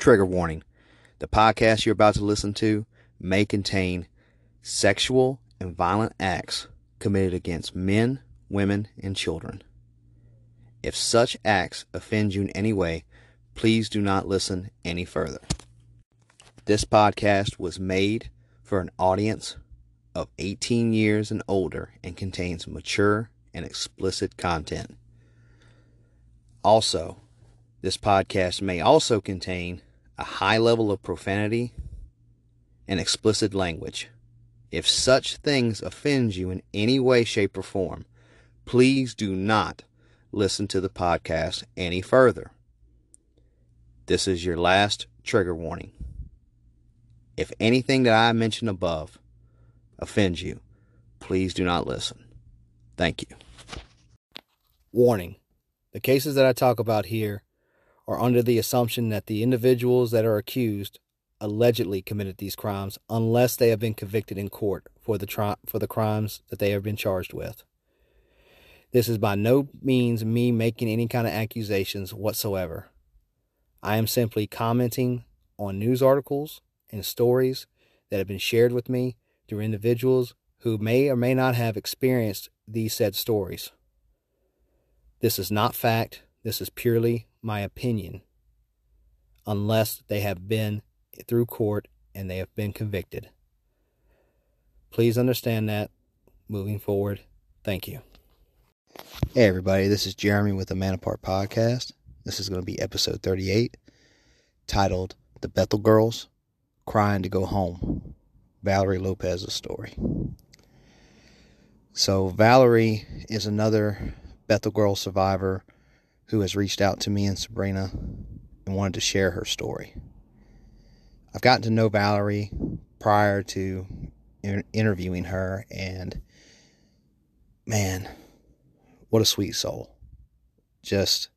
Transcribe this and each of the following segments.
Trigger warning the podcast you're about to listen to may contain sexual and violent acts committed against men, women, and children. If such acts offend you in any way, please do not listen any further. This podcast was made for an audience of 18 years and older and contains mature and explicit content. Also, this podcast may also contain a high level of profanity and explicit language. If such things offend you in any way, shape, or form, please do not listen to the podcast any further. This is your last trigger warning. If anything that I mentioned above offends you, please do not listen. Thank you. Warning The cases that I talk about here are under the assumption that the individuals that are accused allegedly committed these crimes unless they have been convicted in court for the tri- for the crimes that they have been charged with. This is by no means me making any kind of accusations whatsoever. I am simply commenting on news articles and stories that have been shared with me through individuals who may or may not have experienced these said stories. This is not fact, this is purely my opinion, unless they have been through court and they have been convicted. Please understand that moving forward. Thank you. Hey, everybody, this is Jeremy with the Man Apart Podcast. This is going to be episode 38, titled The Bethel Girls Crying to Go Home. Valerie Lopez's story. So, Valerie is another Bethel Girl survivor who has reached out to me and Sabrina and wanted to share her story. I've gotten to know Valerie prior to interviewing her, and man, what a sweet soul. Just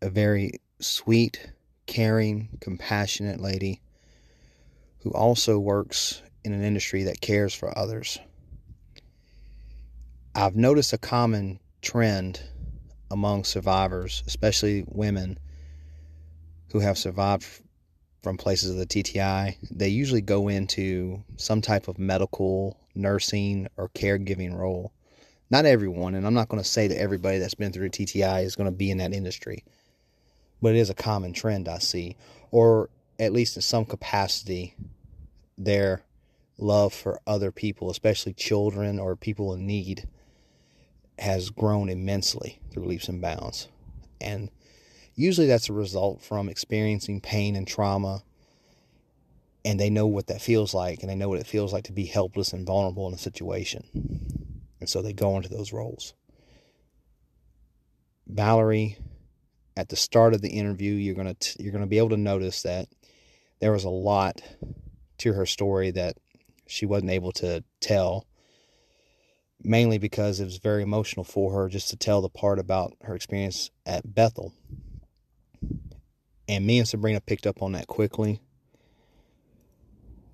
a very sweet, caring, compassionate lady who also works in an industry that cares for others. I've noticed a common trend among survivors, especially women who have survived from places of the TTI, they usually go into some type of medical, nursing, or caregiving role. Not everyone, and I'm not going to say that everybody that's been through the TTI is going to be in that industry, but it is a common trend I see, or at least in some capacity, their love for other people, especially children or people in need, has grown immensely through leaps and bounds. And usually that's a result from experiencing pain and trauma. And they know what that feels like, and they know what it feels like to be helpless and vulnerable in a situation. And so they go into those roles. Valerie, at the start of the interview, you're gonna you're gonna be able to notice that there was a lot to her story that she wasn't able to tell mainly because it was very emotional for her just to tell the part about her experience at Bethel. And me and Sabrina picked up on that quickly.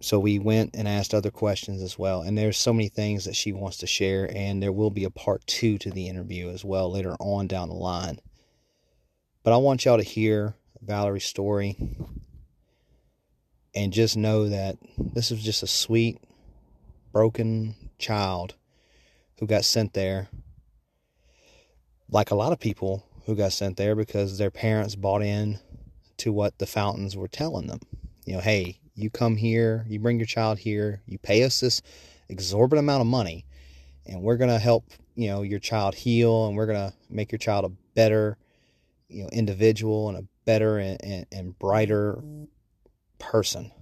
So we went and asked other questions as well. And there's so many things that she wants to share, and there will be a part two to the interview as well later on down the line. But I want y'all to hear Valerie's story and just know that this is just a sweet, broken child who got sent there, like a lot of people who got sent there because their parents bought in to what the fountains were telling them. You know, hey, you come here, you bring your child here, you pay us this exorbitant amount of money, and we're going to help, you know, your child heal and we're going to make your child a better, you know, individual and a better and, and, and brighter person.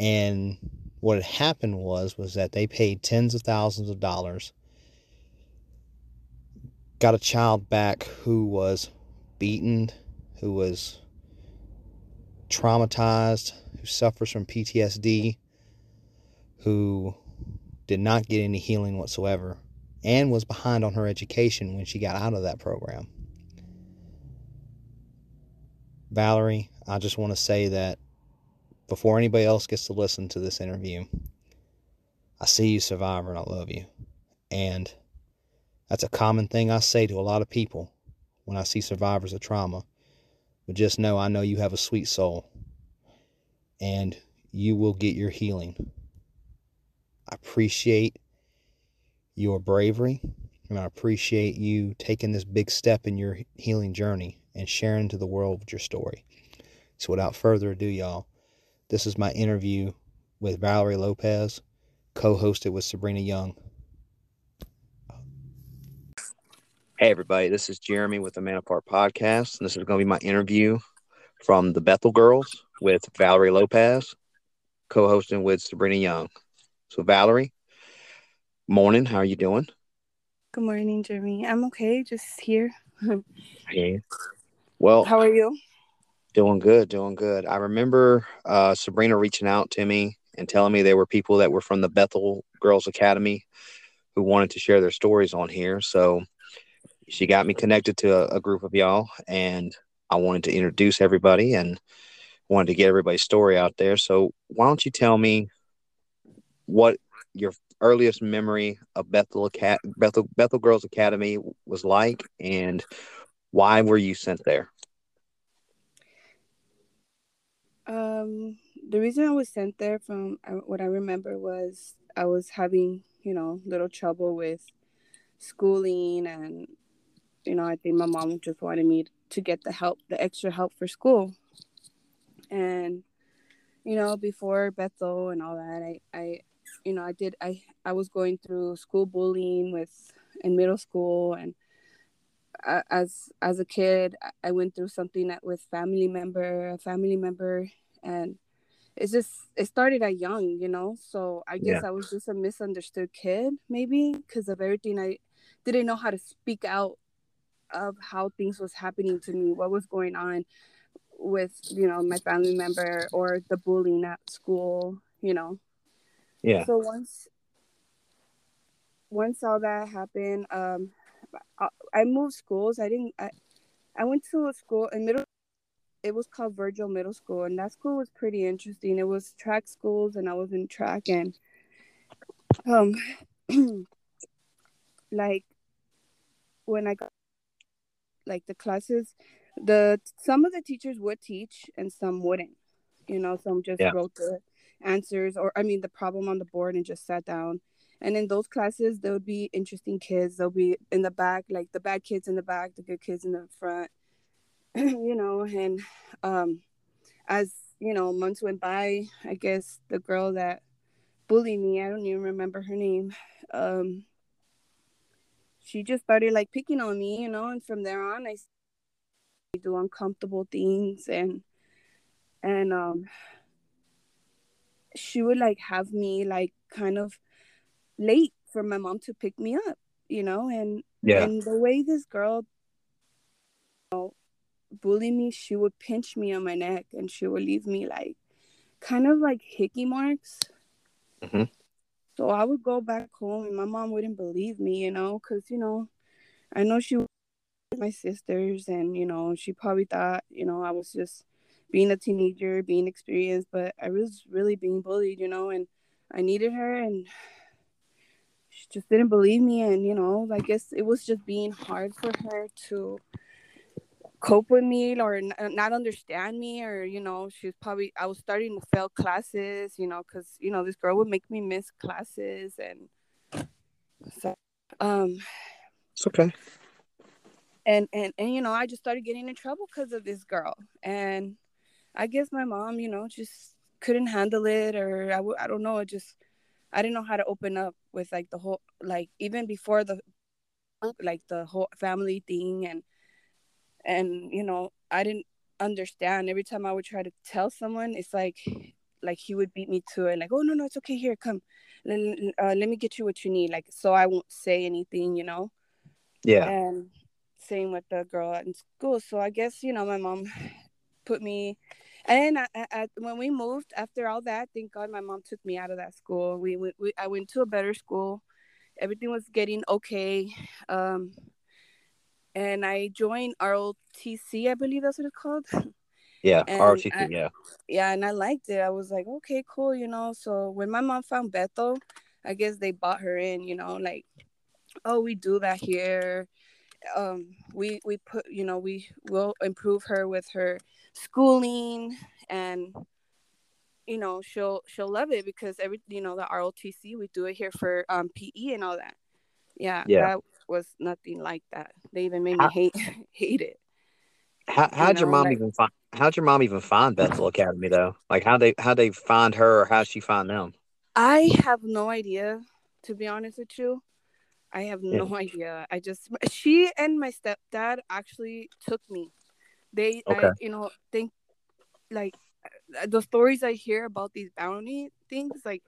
And what had happened was was that they paid tens of thousands of dollars got a child back who was beaten who was traumatized who suffers from PTSD who did not get any healing whatsoever and was behind on her education when she got out of that program. Valerie I just want to say that before anybody else gets to listen to this interview, I see you, survivor, and I love you. And that's a common thing I say to a lot of people when I see survivors of trauma. But just know I know you have a sweet soul and you will get your healing. I appreciate your bravery and I appreciate you taking this big step in your healing journey and sharing to the world your story. So, without further ado, y'all, this is my interview with Valerie Lopez, co hosted with Sabrina Young. Hey, everybody, this is Jeremy with the Man Apart podcast. And this is going to be my interview from the Bethel Girls with Valerie Lopez, co hosting with Sabrina Young. So, Valerie, morning, how are you doing? Good morning, Jeremy. I'm okay, just here. hey. Well, how are you? Doing good, doing good. I remember uh, Sabrina reaching out to me and telling me there were people that were from the Bethel Girls Academy who wanted to share their stories on here. So she got me connected to a, a group of y'all, and I wanted to introduce everybody and wanted to get everybody's story out there. So why don't you tell me what your earliest memory of Bethel, Bethel, Bethel Girls Academy was like, and why were you sent there? Um, the reason I was sent there, from what I remember, was I was having, you know, little trouble with schooling, and you know, I think my mom just wanted me to get the help, the extra help for school, and you know, before Bethel and all that, I, I you know, I did I I was going through school bullying with in middle school and as as a kid I went through something that with family member, a family member and it's just it started at young, you know. So I guess yeah. I was just a misunderstood kid maybe because of everything I didn't know how to speak out of how things was happening to me, what was going on with, you know, my family member or the bullying at school, you know. Yeah. So once once all that happened, um, I, I moved schools. I didn't. I, I went to a school in middle. It was called Virgil Middle School, and that school was pretty interesting. It was track schools, and I was in track, and um, like when I got like the classes, the some of the teachers would teach and some wouldn't. You know, some just yeah. wrote the answers or I mean the problem on the board and just sat down. And in those classes, there would be interesting kids. They'll be in the back, like the bad kids in the back, the good kids in the front, you know. And um, as you know, months went by, I guess the girl that bullied me, I don't even remember her name, um, she just started like picking on me, you know. And from there on, I do uncomfortable things and and um she would like have me like kind of late for my mom to pick me up, you know, and yeah. and the way this girl you know, bully me, she would pinch me on my neck and she would leave me like kind of like hickey marks. Mm-hmm. So I would go back home and my mom wouldn't believe me, you know, because you know, I know she my sisters and you know she probably thought you know I was just being a teenager, being experienced, but I was really being bullied, you know, and I needed her and she just didn't believe me and you know, I guess it was just being hard for her to cope with me or not understand me or you know she's probably i was starting to fail classes you know because you know this girl would make me miss classes and so um it's okay and and and you know i just started getting in trouble because of this girl and I guess my mom, you know, just couldn't handle it, or I w- I don't know. It just I didn't know how to open up with like the whole like even before the like the whole family thing and and you know I didn't understand. Every time I would try to tell someone, it's like like he would beat me to it. Like, oh no no, it's okay. Here, come. Let, uh, let me get you what you need. Like, so I won't say anything, you know. Yeah. And same with the girl in school. So I guess you know my mom put me and I, I, when we moved after all that, thank God my mom took me out of that school. We, we, we I went to a better school. Everything was getting okay. Um, and I joined ROTC, I believe that's what it's called. Yeah, ROTC, I, yeah. Yeah, and I liked it. I was like, okay, cool, you know. So when my mom found Bethel, I guess they bought her in, you know, like, oh, we do that here. um we we put you know we will improve her with her schooling and you know she'll she'll love it because every you know the ROTC we do it here for um PE and all that. Yeah, Yeah. that was nothing like that. They even made me How- hate hate it. How, how'd your know, mom like- even find? How'd your mom even find Bethel Academy though? Like how they how they find her or how she find them? I have no idea, to be honest with you. I have Yeah. no idea. I just she and my stepdad actually took me. They, Okay. I, you know, think like uh, the stories I hear about these bounty things, like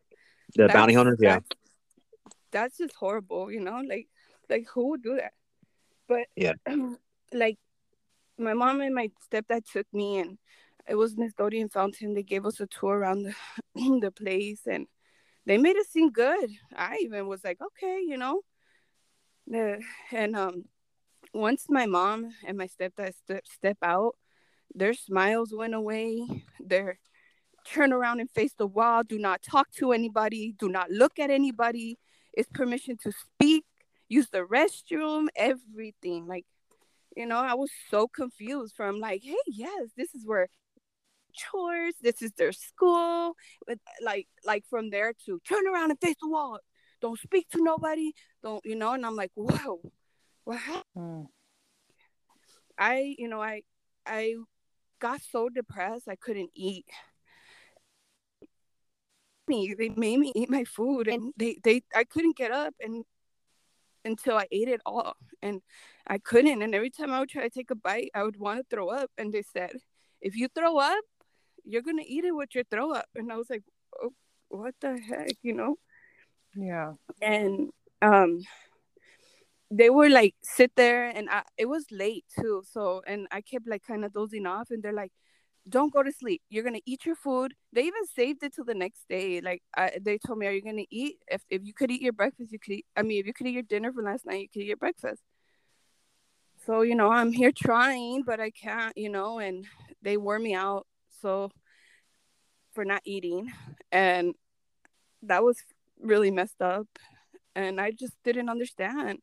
The bounty hunters, yeah. That's, that's just horrible, you know. Like, like who would do that? But Yeah. like my mom and my stepdad took me, and it was Nestorian Fountain. They gave us a tour around the the place, and they made it seem good. I even was like, okay, you know. The and um, once my mom and my stepdad step step out, their smiles went away. Their turn around and face the wall. Do not talk to anybody. Do not look at anybody. It's permission to speak. Use the restroom. Everything. Like, you know, I was so confused from like, hey, yes, this is where chores. This is their school. But like, like from there to turn around and face the wall. Don't speak to nobody. Don't, you know. And I'm like, whoa, what happened? Mm. I, you know, I, I got so depressed I couldn't eat. Me, they made me eat my food, and they, they, I couldn't get up, and until I ate it all, and I couldn't. And every time I would try to take a bite, I would want to throw up, and they said, if you throw up, you're gonna eat it with your throw up, and I was like, oh, what the heck, you know? Yeah. and um they were like sit there and I, it was late too so and i kept like kind of dozing off and they're like don't go to sleep. You're gonna eat your food. They even saved it till the next day like I, they told me are you gonna eat? If, if you could eat your breakfast you could eat i mean if you could eat your dinner from last night you could eat your breakfast. So you know i'm here trying but i can't you know and they wore me out so for not eating and that was really messed up and I just didn't understand.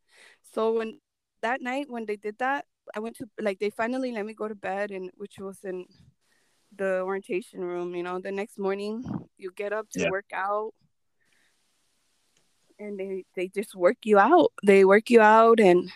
So when that night when they did that, I went to like they finally let me go to bed and which was in the orientation room, you know. The next morning you get up to Yeah. work out and they they just work you out. They work you out and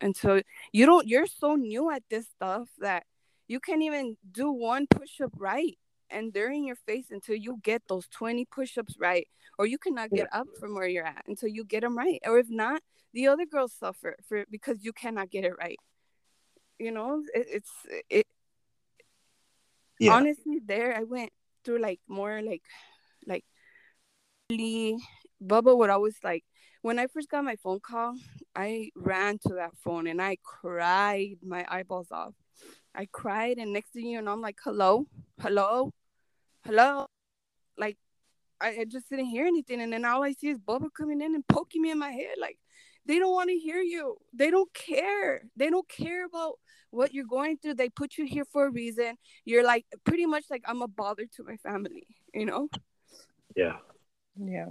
and so you don't you're so new at this stuff that you can't even do one push up right and they're in your face until you get those 20 push-ups right or you cannot get up from where you're at until you get them right or if not the other girls suffer for because you cannot get it right. You know it, it's it Yeah. honestly there i went through like more like like really bubba would always like when i first got my phone call i ran to that phone and i cried my eyeballs off. I cried and next thing you know i'm like hello? Hello hello? Like I, I just didn't hear anything. And then all i see is bubba coming in and poking me in my head. Like they don't want to hear you. They don't care. They don't care about what you're going through. They put you here for a reason. You're like pretty much like i'm a bother to my family you know? Yeah. Yeah.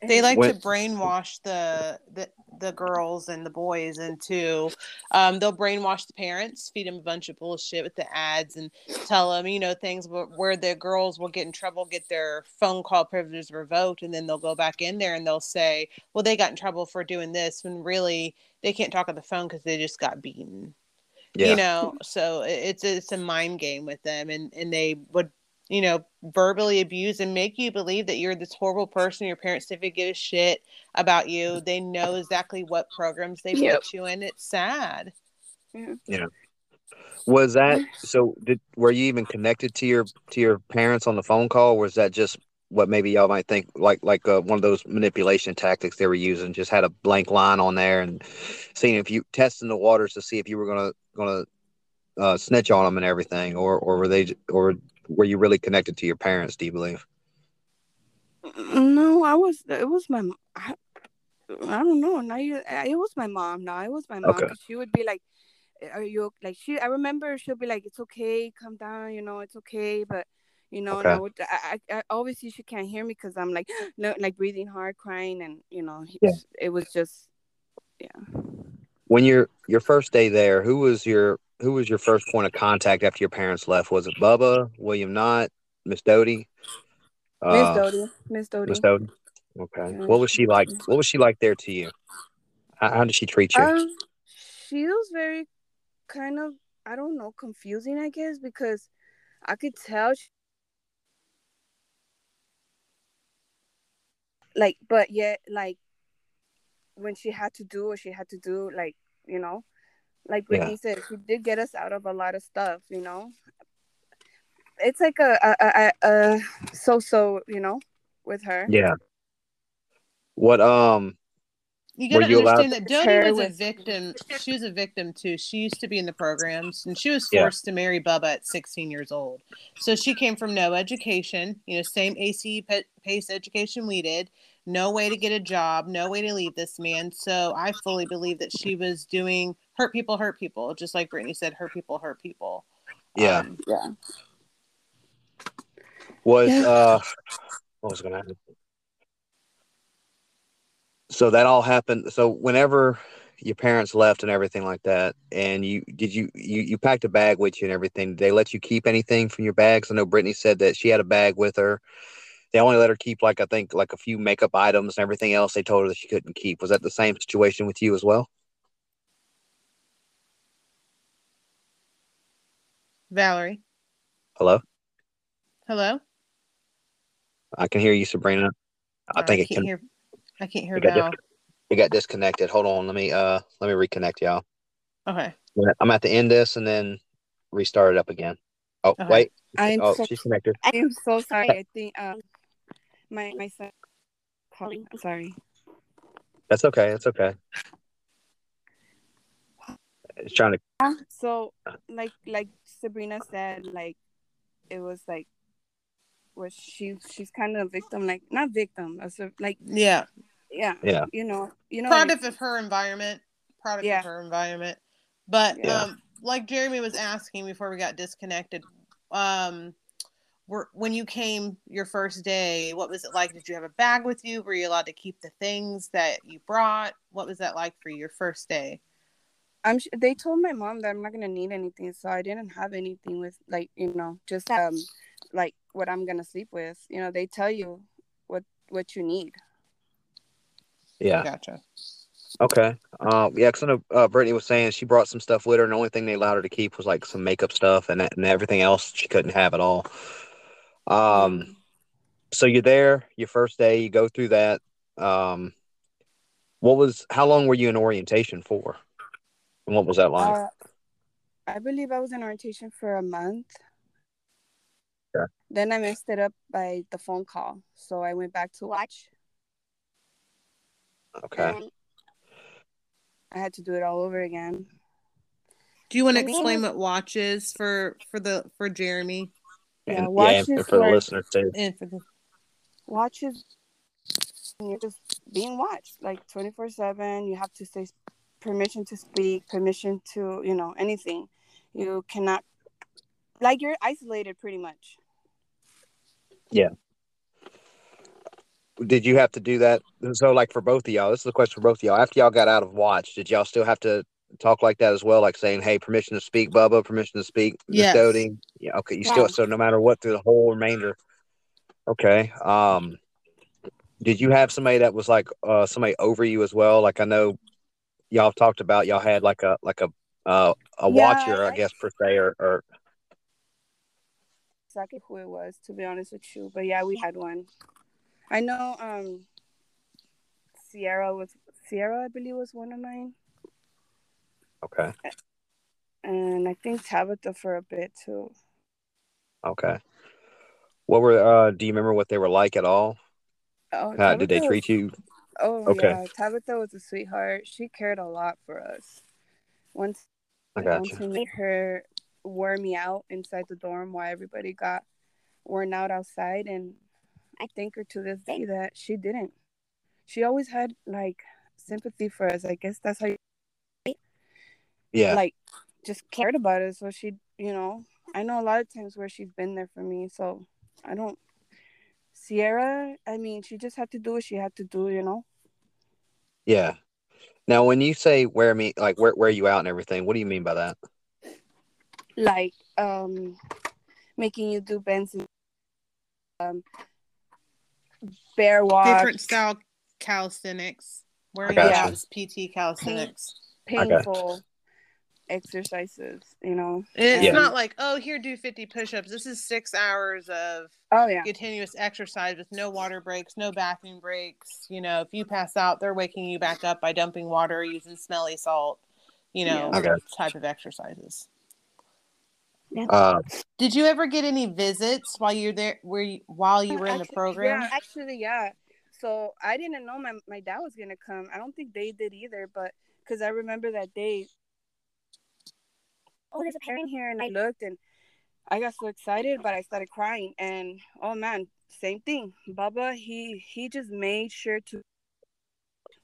They like When- to brainwash the, the the girls and the boys into um they'll brainwash the parents feed them a bunch of bullshit with the ads and tell them you know things where, where the girls will get in trouble get their phone call privileges revoked and then they'll go back in there and they'll say well they got in trouble for doing this when really they can't talk on the phone because they just got beaten. Yeah. you know? So it's it's a mind game with them and and they would you know verbally abuse and make you believe that you're this horrible person your parents didn't give a shit about you they know exactly what programs they Yep. put you in it's sad Yeah. Was that so? Did were you even connected to your to your parents on the phone call? Or was that just what maybe y'all might think like like uh, one of those manipulation tactics they were using? Just had a blank line on there and seeing if you testing the waters to see if you were gonna gonna uh, snitch on them and everything, or or were they or were you really connected to your parents? Do you believe? no i was it was my i, I don't know now you it was my mom no it was my mom Okay. she would be like are you like she i remember she'll be like it's okay Come down you know it's okay but you know and I, Okay. would, I, I obviously she can't hear me because i'm like no like breathing hard crying and you know Yeah. it was just yeah when you're your first day there, who was your who was your first point of contact after your parents left? Was it Bubba, William Knott, Miss Doty? Miss Uh, Doty. Miss Doty. Miss Doty. Okay. What was she like? What was she like there to you? How, how did she treat you? Um, she was very kind of I don't know confusing I guess because I could tell she, like but yet like when she had to do what she had to do like you know like Yeah. Brittany said she did get us out of a lot of stuff you know it's like a a, a, a so so you know with her yeah. What um You gotta you allowed- understand that Dodie Her was a victim. She was a victim too. She used to be in the programs, and she was Yeah. forced to marry Bubba at 16 years old. So she came from no education. You know, same AC pe- pace education we did. No way to get a job. No way to leave this man. So I fully believe that she was doing hurt people, hurt people, just like Brittany said, hurt people, hurt people. yeah Um, yeah was Yeah. uh what was gonna happen? So that all happened. So whenever your parents left and everything like that, and you did you you you packed a bag with you and everything. Did they let you keep anything from your bags? I know Brittany said that she had a bag with her. They only let her keep like I think like a few makeup items and everything else. They told her that she couldn't keep. Was that the same situation with you as well? Valerie, Hello, hello. I can hear you, Sabrina. I think it can't can. hear. I can't hear it got Val. It got disconnected. Hold on. Let me uh let me reconnect y'all. Okay. I'm at the end this and then restart it up again. Oh Okay. wait. I'm Oh, so she's connected. I am so sorry I think um my my son calling I'm sorry That's okay. That's okay. It's trying to. Yeah, so like like Sabrina said, like it was like was she she's kind of a victim, like not victim, as like Yeah. yeah, Yeah. you know, you know, what product of her environment product Yeah. of her environment but Yeah. um like jeremy was asking before we got disconnected um were, when you came your first day what was it like did you have a bag with you were you allowed to keep the things that you brought what was that like for your first day I'm sh- they told my mom that I'm not gonna need anything, so I didn't have anything with like you know just um like what I'm gonna sleep with. You know, they tell you what what you need. Yeah. gotcha Okay. Uh, yeah. Because I know uh, Brittany was saying she brought some stuff with her, and the only thing they allowed her to keep was like some makeup stuff, and and everything else she couldn't have at all. Um. So you're there. Your first day, you go through that. Um. What was? How long were you in orientation for? And what was that like? Uh, I believe I was in orientation for a month. Yeah. Then I messed it up by the phone call, so I went back to watch. okay. and I had to do it all over again. do you want to For me, it explain what watch is for for the for jeremy Yeah, And, yeah, for the listeners too. and for the Watch is you're just being watched like 24 7. You have to say permission to speak, permission to, you know, anything. You cannot, like, you're isolated pretty much. Yeah. Did you have to do that? So, like for both of y'all, this is the question for both of y'all. After y'all got out of watch, did y'all still have to talk like that as well? Like saying, "Hey, permission to speak, Bubba. Permission to speak, Yes. Doty." Yeah. Okay. You still so no matter what through the whole remainder. Okay. Um. Did you have somebody that was like uh somebody over you as well? Like I know y'all talked about y'all had like a like a uh a Yeah, watcher, I I- guess per se, or, or Exactly who it was, to be honest with you. But yeah, we had one. I know um Sierra was, Sierra, I believe, was one of mine. Okay, And I think Tabitha for a bit too. okay. What were uh? Do you remember what they were like at all? Oh, How did they treat you? Oh Okay. yeah, Tabitha was a sweetheart. She cared a lot for us. Once, I once gotcha. we made her wear me out inside the dorm while everybody got worn out outside, and I thank her to this day that she didn't. She always had like sympathy for us. I guess that's how you Yeah. like just cared about it So she, you know, I know a lot of times where she's been there for me. So I don't. Sierra, I mean, she just had to do what she had to do, you know. Yeah. Now, when you say wear me, like where wear you out and everything, what do you mean by that? like um making you do bends and um bear walk Different style calisthenics. Wearing gotcha. out is PT calisthenics. painful exercises you know It's Yeah. not like, oh, here, do 50 push ups. This is six hours of oh yeah continuous exercise with no water breaks, no bathroom breaks. You know, if you pass out, they're waking you back up by dumping water using smelly salt, you know, Yeah. Okay. type of exercises. Uh, Did you ever get any visits while you're there, where you, while you were in the program? Yeah, actually, yeah. So I didn't know my, my dad was gonna come. I don't think they did either, but because I remember that day. Oh, there's a parent here, and I looked, and I got so excited, but I started crying, and oh man, same thing. Bubba, he he just made sure to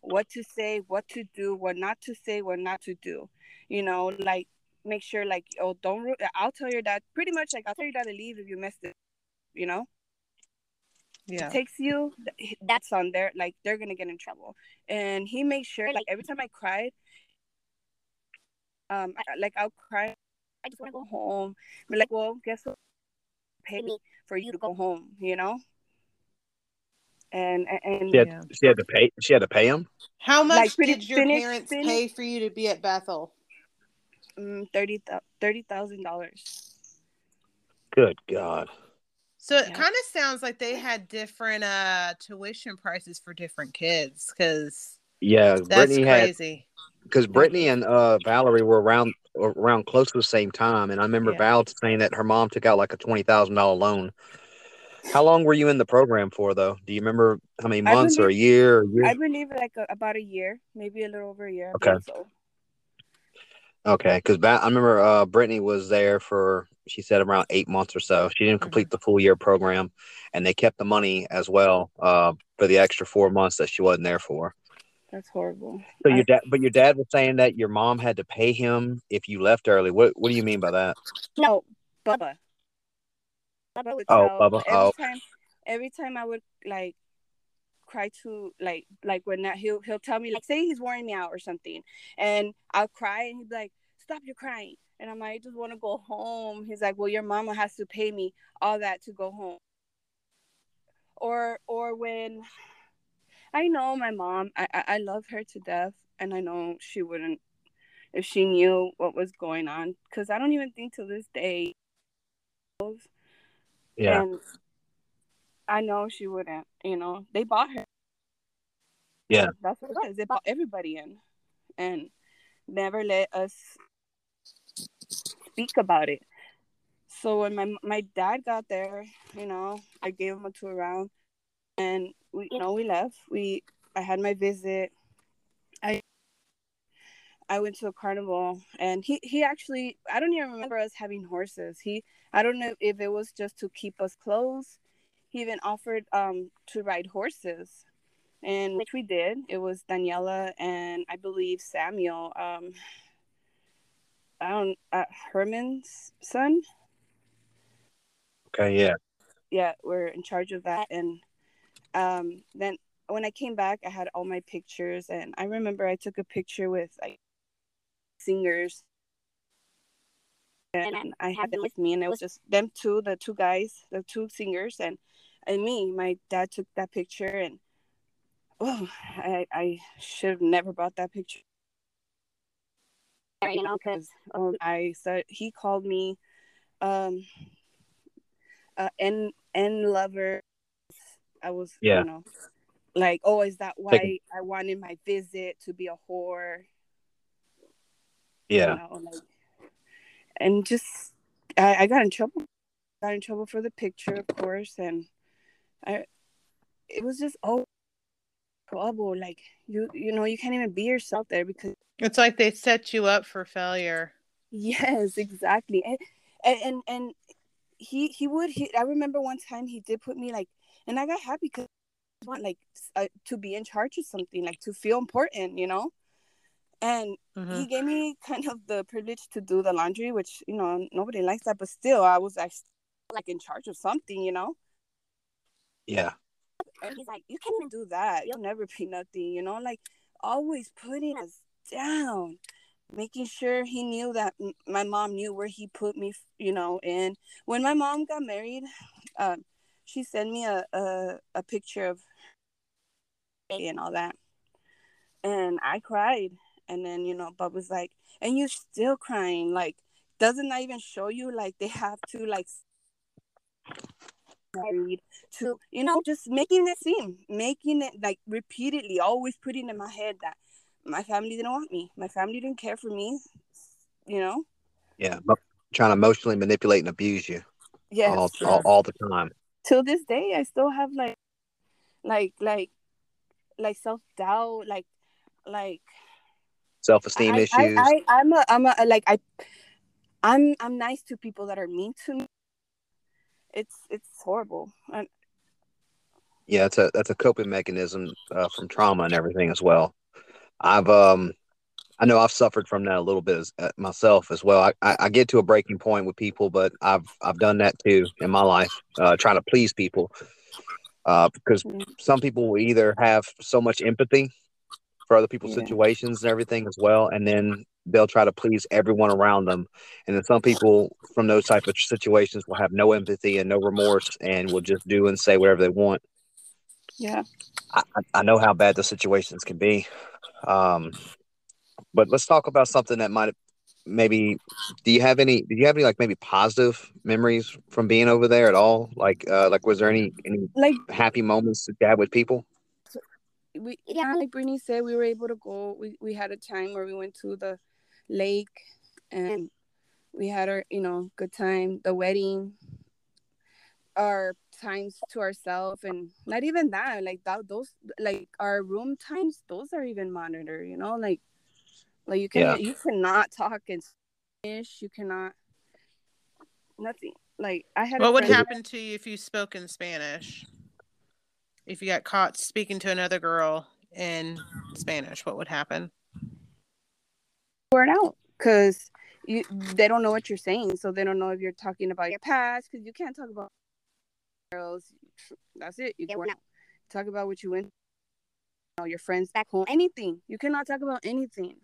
what to say, what to do, what not to say, what not to do. You know, like make sure, like, oh, don't. ru- I'll tell your dad. Pretty much, like, I'll tell your dad to leave if you messed it. You know Yeah. takes you that's on there like they're gonna get in trouble and he made sure like every time i cried um I, like i'll cry i just want to go home but like well guess what pay me for you to go home you know and and she, had, Yeah. she had to pay. She had to pay him. How much Like, did your finish- parents finish- pay for you to be at Bethel? um, thirty thirty thousand dollars Good God. So it Yeah. kind of sounds like they had different uh tuition prices for different kids because Yeah, that's Brittany had crazy. Because Brittany and uh Valerie were around around close to the same time, and I remember Yeah. Val saying that her mom took out like a twenty thousand dollar loan. How long were you in the program for, though? Do you remember how many months or a year? Or year? i believe like a, about a year maybe a little over a year Okay. so Okay, because I remember uh, Brittany was there for she said around eight months or so. She didn't complete the full year program, and they kept the money as well uh, for the extra four months that she wasn't there for. That's horrible So I- your dad, but your dad was saying that your mom had to pay him if you left early. What What do you mean by that? No, Bubba. Bubba would Oh, tell Bubba. every Oh. time every time I would like cry to like like when that he'll he'll tell me like say he's wearing me out or something and I'll cry and he'd be like, Stop your crying and I'm like, I just want to go home. He's like, Well your mama has to pay me all that to go home. Or or when I know my mom, I, I, I love her to death and I know she wouldn't if she knew what was going on because I don't even think to this day Yeah, and I know she wouldn't, you know. They bought her. Yeah. That's what it was. They bought everybody in and never let us speak about it. So when my my dad got there, you know, I gave him a tour around and we you know, we left. We I had my visit. I I went to a carnival and he he actually I don't even remember us having horses. He I don't know if it was just to keep us close. He even offered um to ride horses, and which we did. It was Daniela and I believe Samuel. Um, I don't uh, Herman's son. okay, yeah, Yeah, we're in charge of that. And um, then when I came back, I had all my pictures, and I remember I took a picture with like singers and I had them with me, and it was just them two, the two guys, the two singers, and and me. My dad took that picture, and oh, I I should have never bought that picture. You know, because um, I said he called me, um, uh, n n lover. I was, Yeah. you know, like, oh, is that why Taking- I wanted my visit to be a whore? yeah. you know, like, and just I, I got in trouble. Got in trouble for the picture, of course, and I it was just oh trouble. Like you you know you can't even be yourself there because It's like they set you up for failure. yes exactly and and and, and he he would he I remember one time he did put me like and I got happy because I want like uh, to be in charge of something like to feel important you know and Mhm. he gave me kind of the privilege to do the laundry, which you know nobody likes that, but still I was like, like in charge of something, you know. Yeah. And he's like, you can't even do that. You'll never be nothing, you know. Like, always putting us down, making sure he knew that m- my mom knew where he put me, you know. And when my mom got married, um, she sent me a, a, a picture of and all that. And I cried. And then, you know, Bob was like, and you're still crying. Like, doesn't that even show you like they have to like married to you know just making it seem making it like repeatedly always putting in my head that my family didn't want me my family didn't care for me you know Yeah, but trying to emotionally manipulate and abuse you Yeah. all, all all the time. Till this day i still have like like like like self-doubt like like Self esteem I, issues. I, I, I'm a, I'm a, like, I, I'm, I'm nice to people that are mean to me. It's, it's horrible. And yeah, it's a that's a coping mechanism uh, from trauma and everything as well. I've um, I know I've suffered from that a little bit as, uh, myself as well. I, I, I get to a breaking point with people, but I've I've done that too in my life, uh, trying to please people. Uh, because some people will either have so much empathy for other people's Yeah. situations and everything as well, and then they'll try to please everyone around them. And then some people from those type of situations will have no empathy and no remorse and will just do and say whatever they want. yeah, I, I- I know how bad the situations can be. Um, but let's talk about something that might maybe. Do you have any? Do you have any like maybe positive memories from being over there at all? Like, uh, like was there any any like happy moments that you had with people? we, yeah, like Brittany said, we were able to go. We, we had a time where we went to the lake and we had our, you know, good time. The wedding, our times to ourselves, and not even that. Like that, those, like our room times, those are even monitored. You know, like, like you can, Yeah. you cannot talk in Spanish. You cannot, nothing. Like I had. What would friend- happen to you if you spoke in Spanish? If you got caught speaking to another girl in Spanish, what would happen? word out because you they don't know what you're saying so they don't know if you're talking about your past because you can't talk about girls that's it you get word out talk about what you went you know, your friends back home anything you cannot talk about anything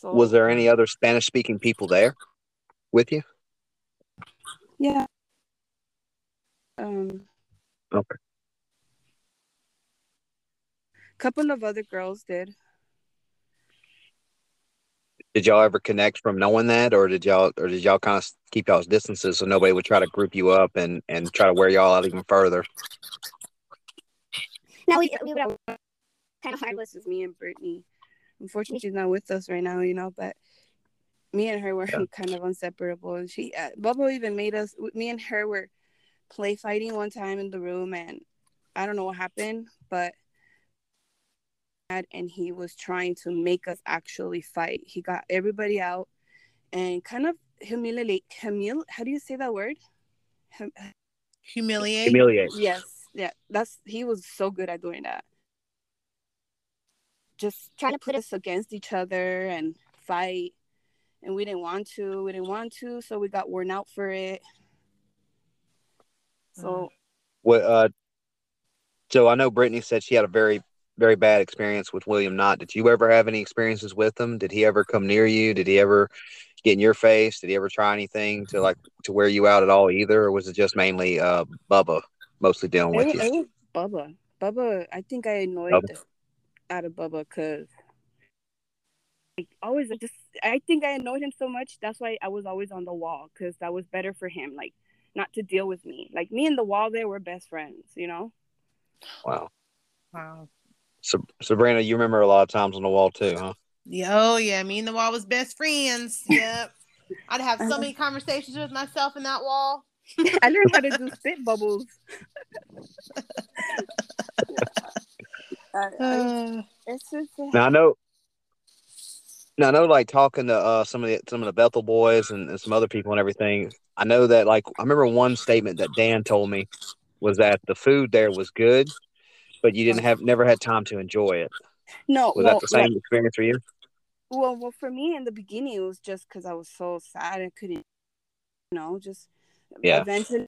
so Was there any other Spanish speaking people there with you? yeah um Okay. A couple of other girls did Did y'all ever connect from knowing that, or did y'all, or did y'all kind of keep y'all's distances so nobody would try to group you up and and try to wear y'all out even further? No, we, we would have kind of hard with me and Brittany. Unfortunately, she's not with us right now, you know, but me and her were Yeah. kind of inseparable. And she, uh, Bubba even made us, me and her were play fighting one time in the room, and I don't know what happened, but and he was trying to make us actually fight. He got everybody out and kind of humiliate, humil, how do you say that word? Hum, Humiliate? Humiliate. Yes, yeah, that's he was so good at doing that. Just trying to put us against each other and fight, and we didn't want to. We didn't want to, so we got worn out for it. So What? Uh, so I know Brittany said she had a very, very bad experience with William Knott. Did you ever have any experiences with him? Did he ever come near you? Did he ever get in your face? Did he ever try anything to like to wear you out at all either, or was it just mainly uh Bubba mostly dealing with was- you? it was Bubba. Bubba, I think I annoyed Bubba. The out of Bubba because like, always I just I think I annoyed him so much. That's why I was always on the wall because that was better for him. Like not to deal with me. Like me and the wall, there were best friends. You know. Wow. Wow. So, Sabrina, you remember a lot of times on the wall too, huh? Yeah, oh yeah, me and the wall was best friends. Yep. I'd have so uh-huh. many conversations with myself in that wall. I learned how to do spit bubbles. I- I- Uh, it's just uh, Now I know. Now I know, like talking to uh, some of the some of the Bethel boys and, and some other people and everything. I know that, like, I remember one statement that Dan told me was that the food there was good, but you didn't have never had time to enjoy it. no. Was well, that the same experience for you? well, well, for me in the beginning, it was just because I was so sad I couldn't, you know, just Yeah. Eventually,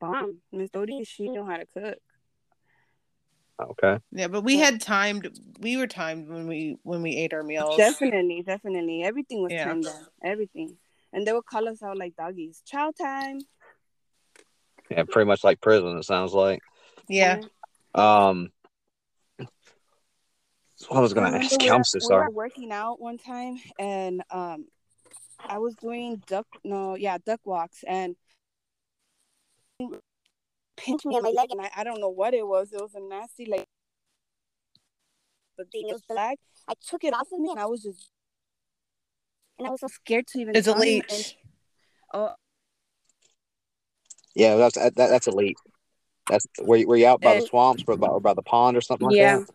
bomb. Miss Dodie, she knew how to cook. Okay. Yeah, but we had timed. We were timed when we when we ate our meals. Definitely, definitely. Everything was Yeah. timed down. Everything. And they would call us out like doggies. Chow time. Yeah, pretty much like prison. It sounds like. Yeah. Um. That's what I was gonna remember ask. we you. were- I'm so we were working out one time, and um, I was doing duck. No, yeah, duck walks, and pinched me on my mm-hmm. leg, and I, I don't know what it was. It was a nasty like, but thing. It was black. I took it off of me, and I was just, and I was so scared to even. It's a tell him, and- leech. Oh, Yeah, that's that, that's elite. That's were you, were you out by the swamps or by, or by the pond or something like yeah. that?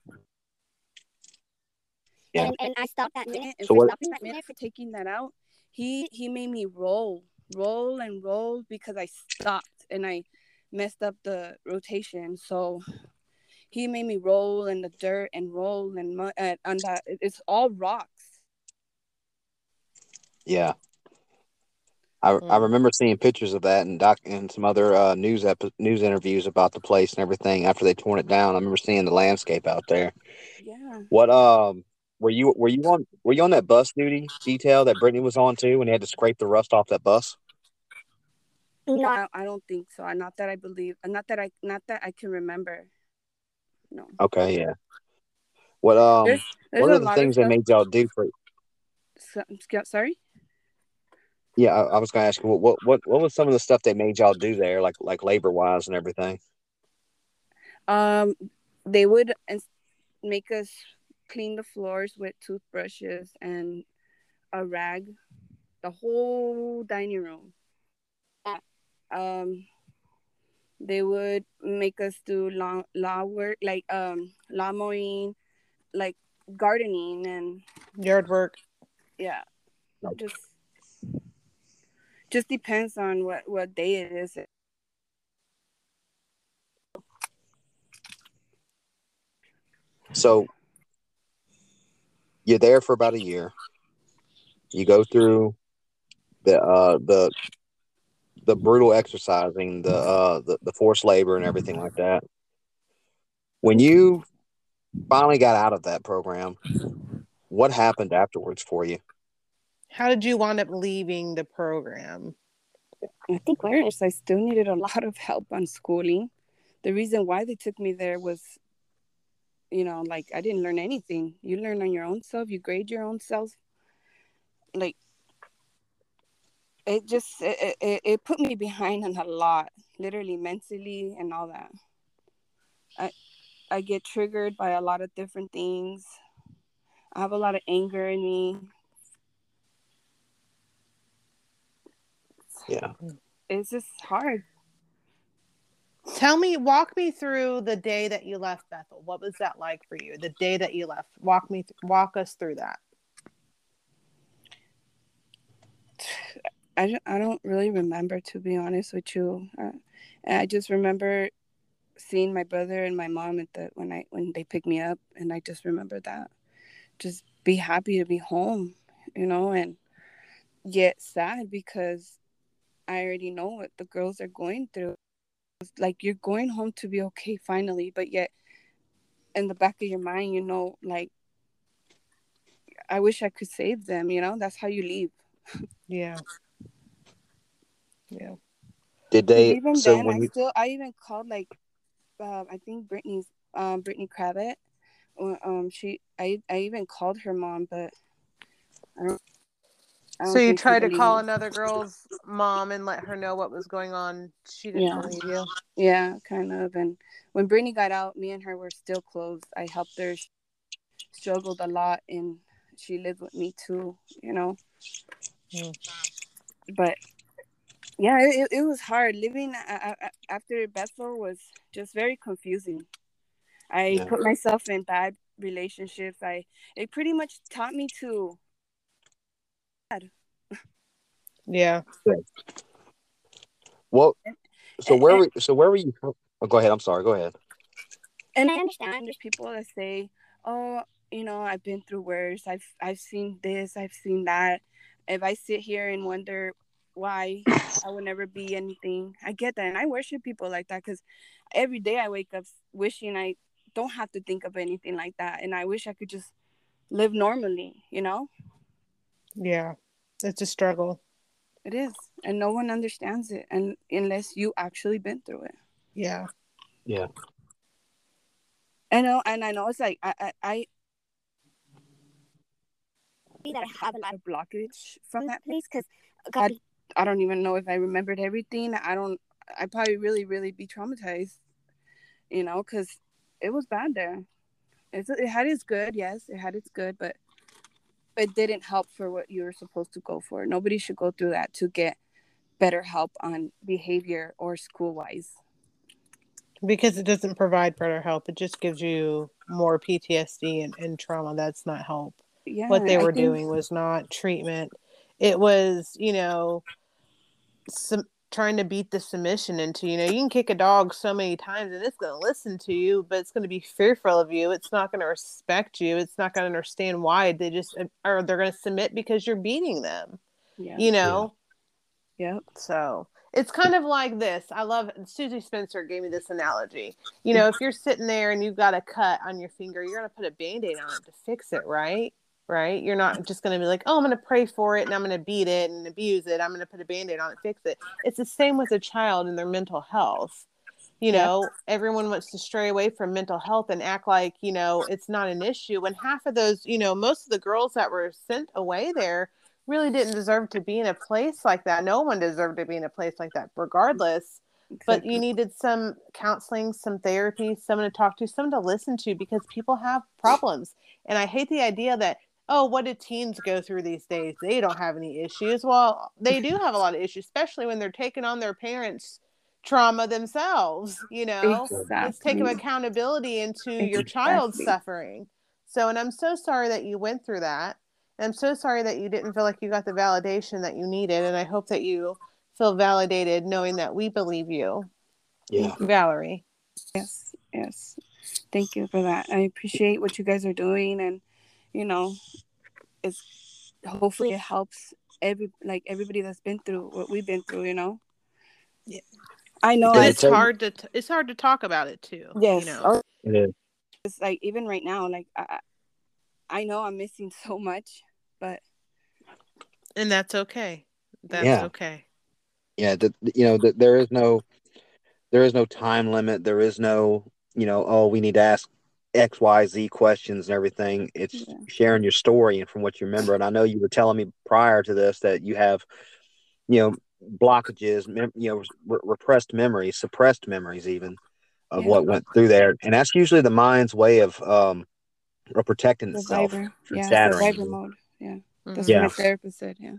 Yeah. And, and I stopped that minute, and So for what- stopping that minute for taking that out, he he made me roll, roll and roll because I stopped and I messed up the rotation. So he made me roll in the dirt and roll and mud and on that. It's all rocks. Yeah. I, I Mm. remember seeing pictures of that and doc and some other uh, news epi- news interviews about the place and everything after they torn it down. I remember seeing the landscape out there. Yeah. What um were you were you on were you on that bus duty detail that Brittany was on too when he had to scrape the rust off that bus? No, I, I don't think so. Not that I believe. Not that I. Not that I can remember. No. Okay, yeah. What um There's There's what are the things they made y'all do for. So- Sorry. yeah, I, I was gonna ask you what, what what what was some of the stuff they made y'all do there, like like labor wise and everything? Um, they would make us clean the floors with toothbrushes and a rag, the whole dining room. Um, they would make us do lawn law work, like um lawn mowing, like gardening, and Yard work. yeah, just just depends on what what day it is. So you're there for about a year. You go through the uh the the brutal exercising, the uh the, the forced labor and everything like that. When you finally got out of that program, what happened afterwards for you? How did you wind up leaving the program? I think worse. I still needed a lot of help on schooling. The reason why they took me there was, you know, like I didn't learn anything. You learn on your own self. You grade your own self. Like it just it, it, it put me behind on a lot, literally mentally and all that. I I get triggered by a lot of different things. I have a lot of anger in me. Yeah. It's just hard. Tell me, walk me through the day that you left Bethel. What was that like for you? The day that you left. Walk me, th- walk us through that. I don't, I don't really remember to be honest with you. Uh, I just remember seeing my brother and my mom at the when I when they picked me up, and I just remember that. Just be happy to be home, you know, and yet sad because I already know what the girls are going through. Like you're going home to be okay finally, but yet in the back of your mind, you know, like I wish I could save them. You know, that's how you leave. Yeah. Yeah. Did they even so then, when I you still I even called like uh, I think Brittany's um Brittany Kravitz. Um, she I I even called her mom, but I don't. I don't So you tried to call believed another girl's mom and let her know what was going on. She didn't Yeah. believe you. Yeah, kind of. And when Brittany got out, me and her were still close. I helped her. She struggled a lot, and she lived with me too. You know. Mm. But yeah, it, it was hard living uh, uh, uh, a- a- a- after Bethel was just very confusing. I Yeah. put myself in bad relationships. I it pretty much taught me to Yeah. well so where and- were so where were you oh, go ahead, I'm sorry, go ahead. and I understand there's people that say, "Oh, you know, I've been through worse. I've I've seen this. I've seen that." If I sit here and wonder why I will never be anything, I get that, and I worship people like that because every day I wake up wishing I don't have to think of anything like that and i wish i could just live normally you know Yeah. It's a struggle. it is and no one understands it and unless you actually been through it Yeah. Yeah. I know and i know it's like i i, I that I have a lot of blockage from that place because God, I don't even know if I remembered everything. I don't. I probably really, really be traumatized, you know, because it was bad there. It's, it had its good, yes, it had its good, but it didn't help for what you were supposed to go for. Nobody should go through that to get better help on behavior or school wise. Because it doesn't provide better help. It just gives you more PTSD and, and trauma. That's not help. Yeah, what they were think- doing was not treatment. It was, you know, some trying to beat the submission into, you know, you can kick a dog so many times and it's going to listen to you, but it's going to be fearful of you. It's not going to respect you. It's not going to understand why. They just, um, or they're going to submit because you're beating them, Yeah, you know? yeah, So it's kind of like this. I love Susie Spencer gave me this analogy. You know, if you're sitting there and you've got a cut on your finger, you're going to put a band aid on it to fix it, right? Right? You're not just going to be like, oh, I'm going to pray for it and I'm going to beat it and abuse it. I'm going to put a band aid on it, fix it. It's the same with a child and their mental health. You Yeah. know, everyone wants to stray away from mental health and act like, you know, it's not an issue. When half of those, you know, most of the girls that were sent away there really didn't deserve to be in a place like that. No one deserved to be in a place like that, regardless. But you needed some counseling, some therapy, someone to talk to, someone to listen to because people have problems. And I hate the idea that, oh, what do teens go through these days? They don't have any issues. Well, they do have a lot of issues, especially when they're taking on their parents' trauma themselves, you know? Let's take accountability into your child's suffering. So, and I'm so sorry that you went through that. And I'm so sorry that you didn't feel like you got the validation that you needed. And I hope that you feel validated knowing that we believe you, Yeah. Valerie. Yes, yes. Thank you for that. I appreciate what you guys are doing, and you know, it's hopefully it helps every like everybody that's been through what we've been through. You know. Yeah. I know. Did I, it's hard to t- it's hard to talk about it too. yes. You know. oh, It is. it's like even right now, like I, I know I'm missing so much, but And that's okay. That's Yeah. okay. Yeah. The, you know, the, there is no, there is no time limit. There is no, you know, oh, we need to ask X, Y, Z questions and everything. It's Yeah. sharing your story and from what you remember. And I know you were telling me prior to this that you have, you know, blockages, mem- you know, re- repressed memories, suppressed memories, even of Yeah. what went through there. And that's usually the mind's way of, um, of protecting itself survivor. from Yeah, shattering. survivor mode. Yeah, that's Mhm. Yeah. what my therapist said. Yeah.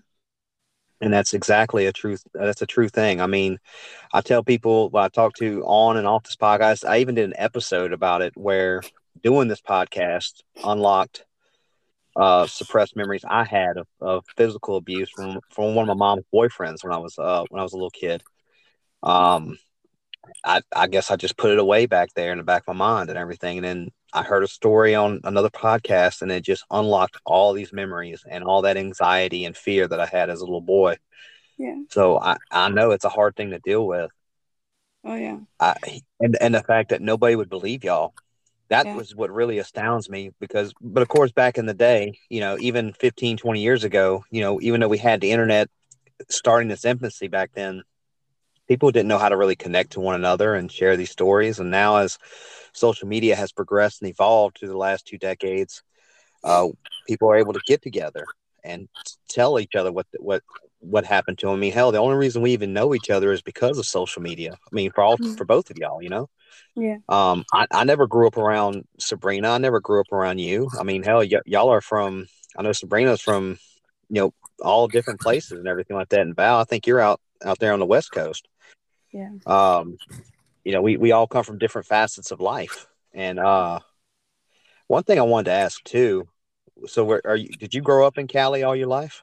and that's exactly a truth that's a true thing i mean i tell people i talk to on and off this podcast i even did an episode about it where doing this podcast unlocked uh suppressed memories i had of, of physical abuse from from one of my mom's boyfriends when i was uh when i was a little kid um I, I guess I just put it away back there in the back of my mind and everything. And then I heard a story on another podcast and it just unlocked all these memories and all that anxiety and fear that I had as a little boy. Yeah. So I, I know it's a hard thing to deal with. Oh yeah. I, and, and the fact that nobody would believe y'all. That Yeah. was what really astounds me because, but of course, back in the day, you know, even 15, 20 years ago, you know, even though we had the internet starting its infancy back then, people didn't know how to really connect to one another and share these stories. And now, as social media has progressed and evolved through the last two decades, uh, people are able to get together and tell each other what what what happened to them. I mean, hell, the only reason we even know each other is because of social media. I mean, for all Mhm. for both of y'all, you know. Yeah. Um, I, I never grew up around Sabrina. I never grew up around you. I mean, hell, y- y'all are from. I know Sabrina's from, you know, all different places and everything like that. And Val, I think you're out out there on the West Coast. Yeah. Um, you know, we we all come from different facets of life. And uh, one thing I wanted to ask too. So, where are you? Did you grow up in Cali all your life?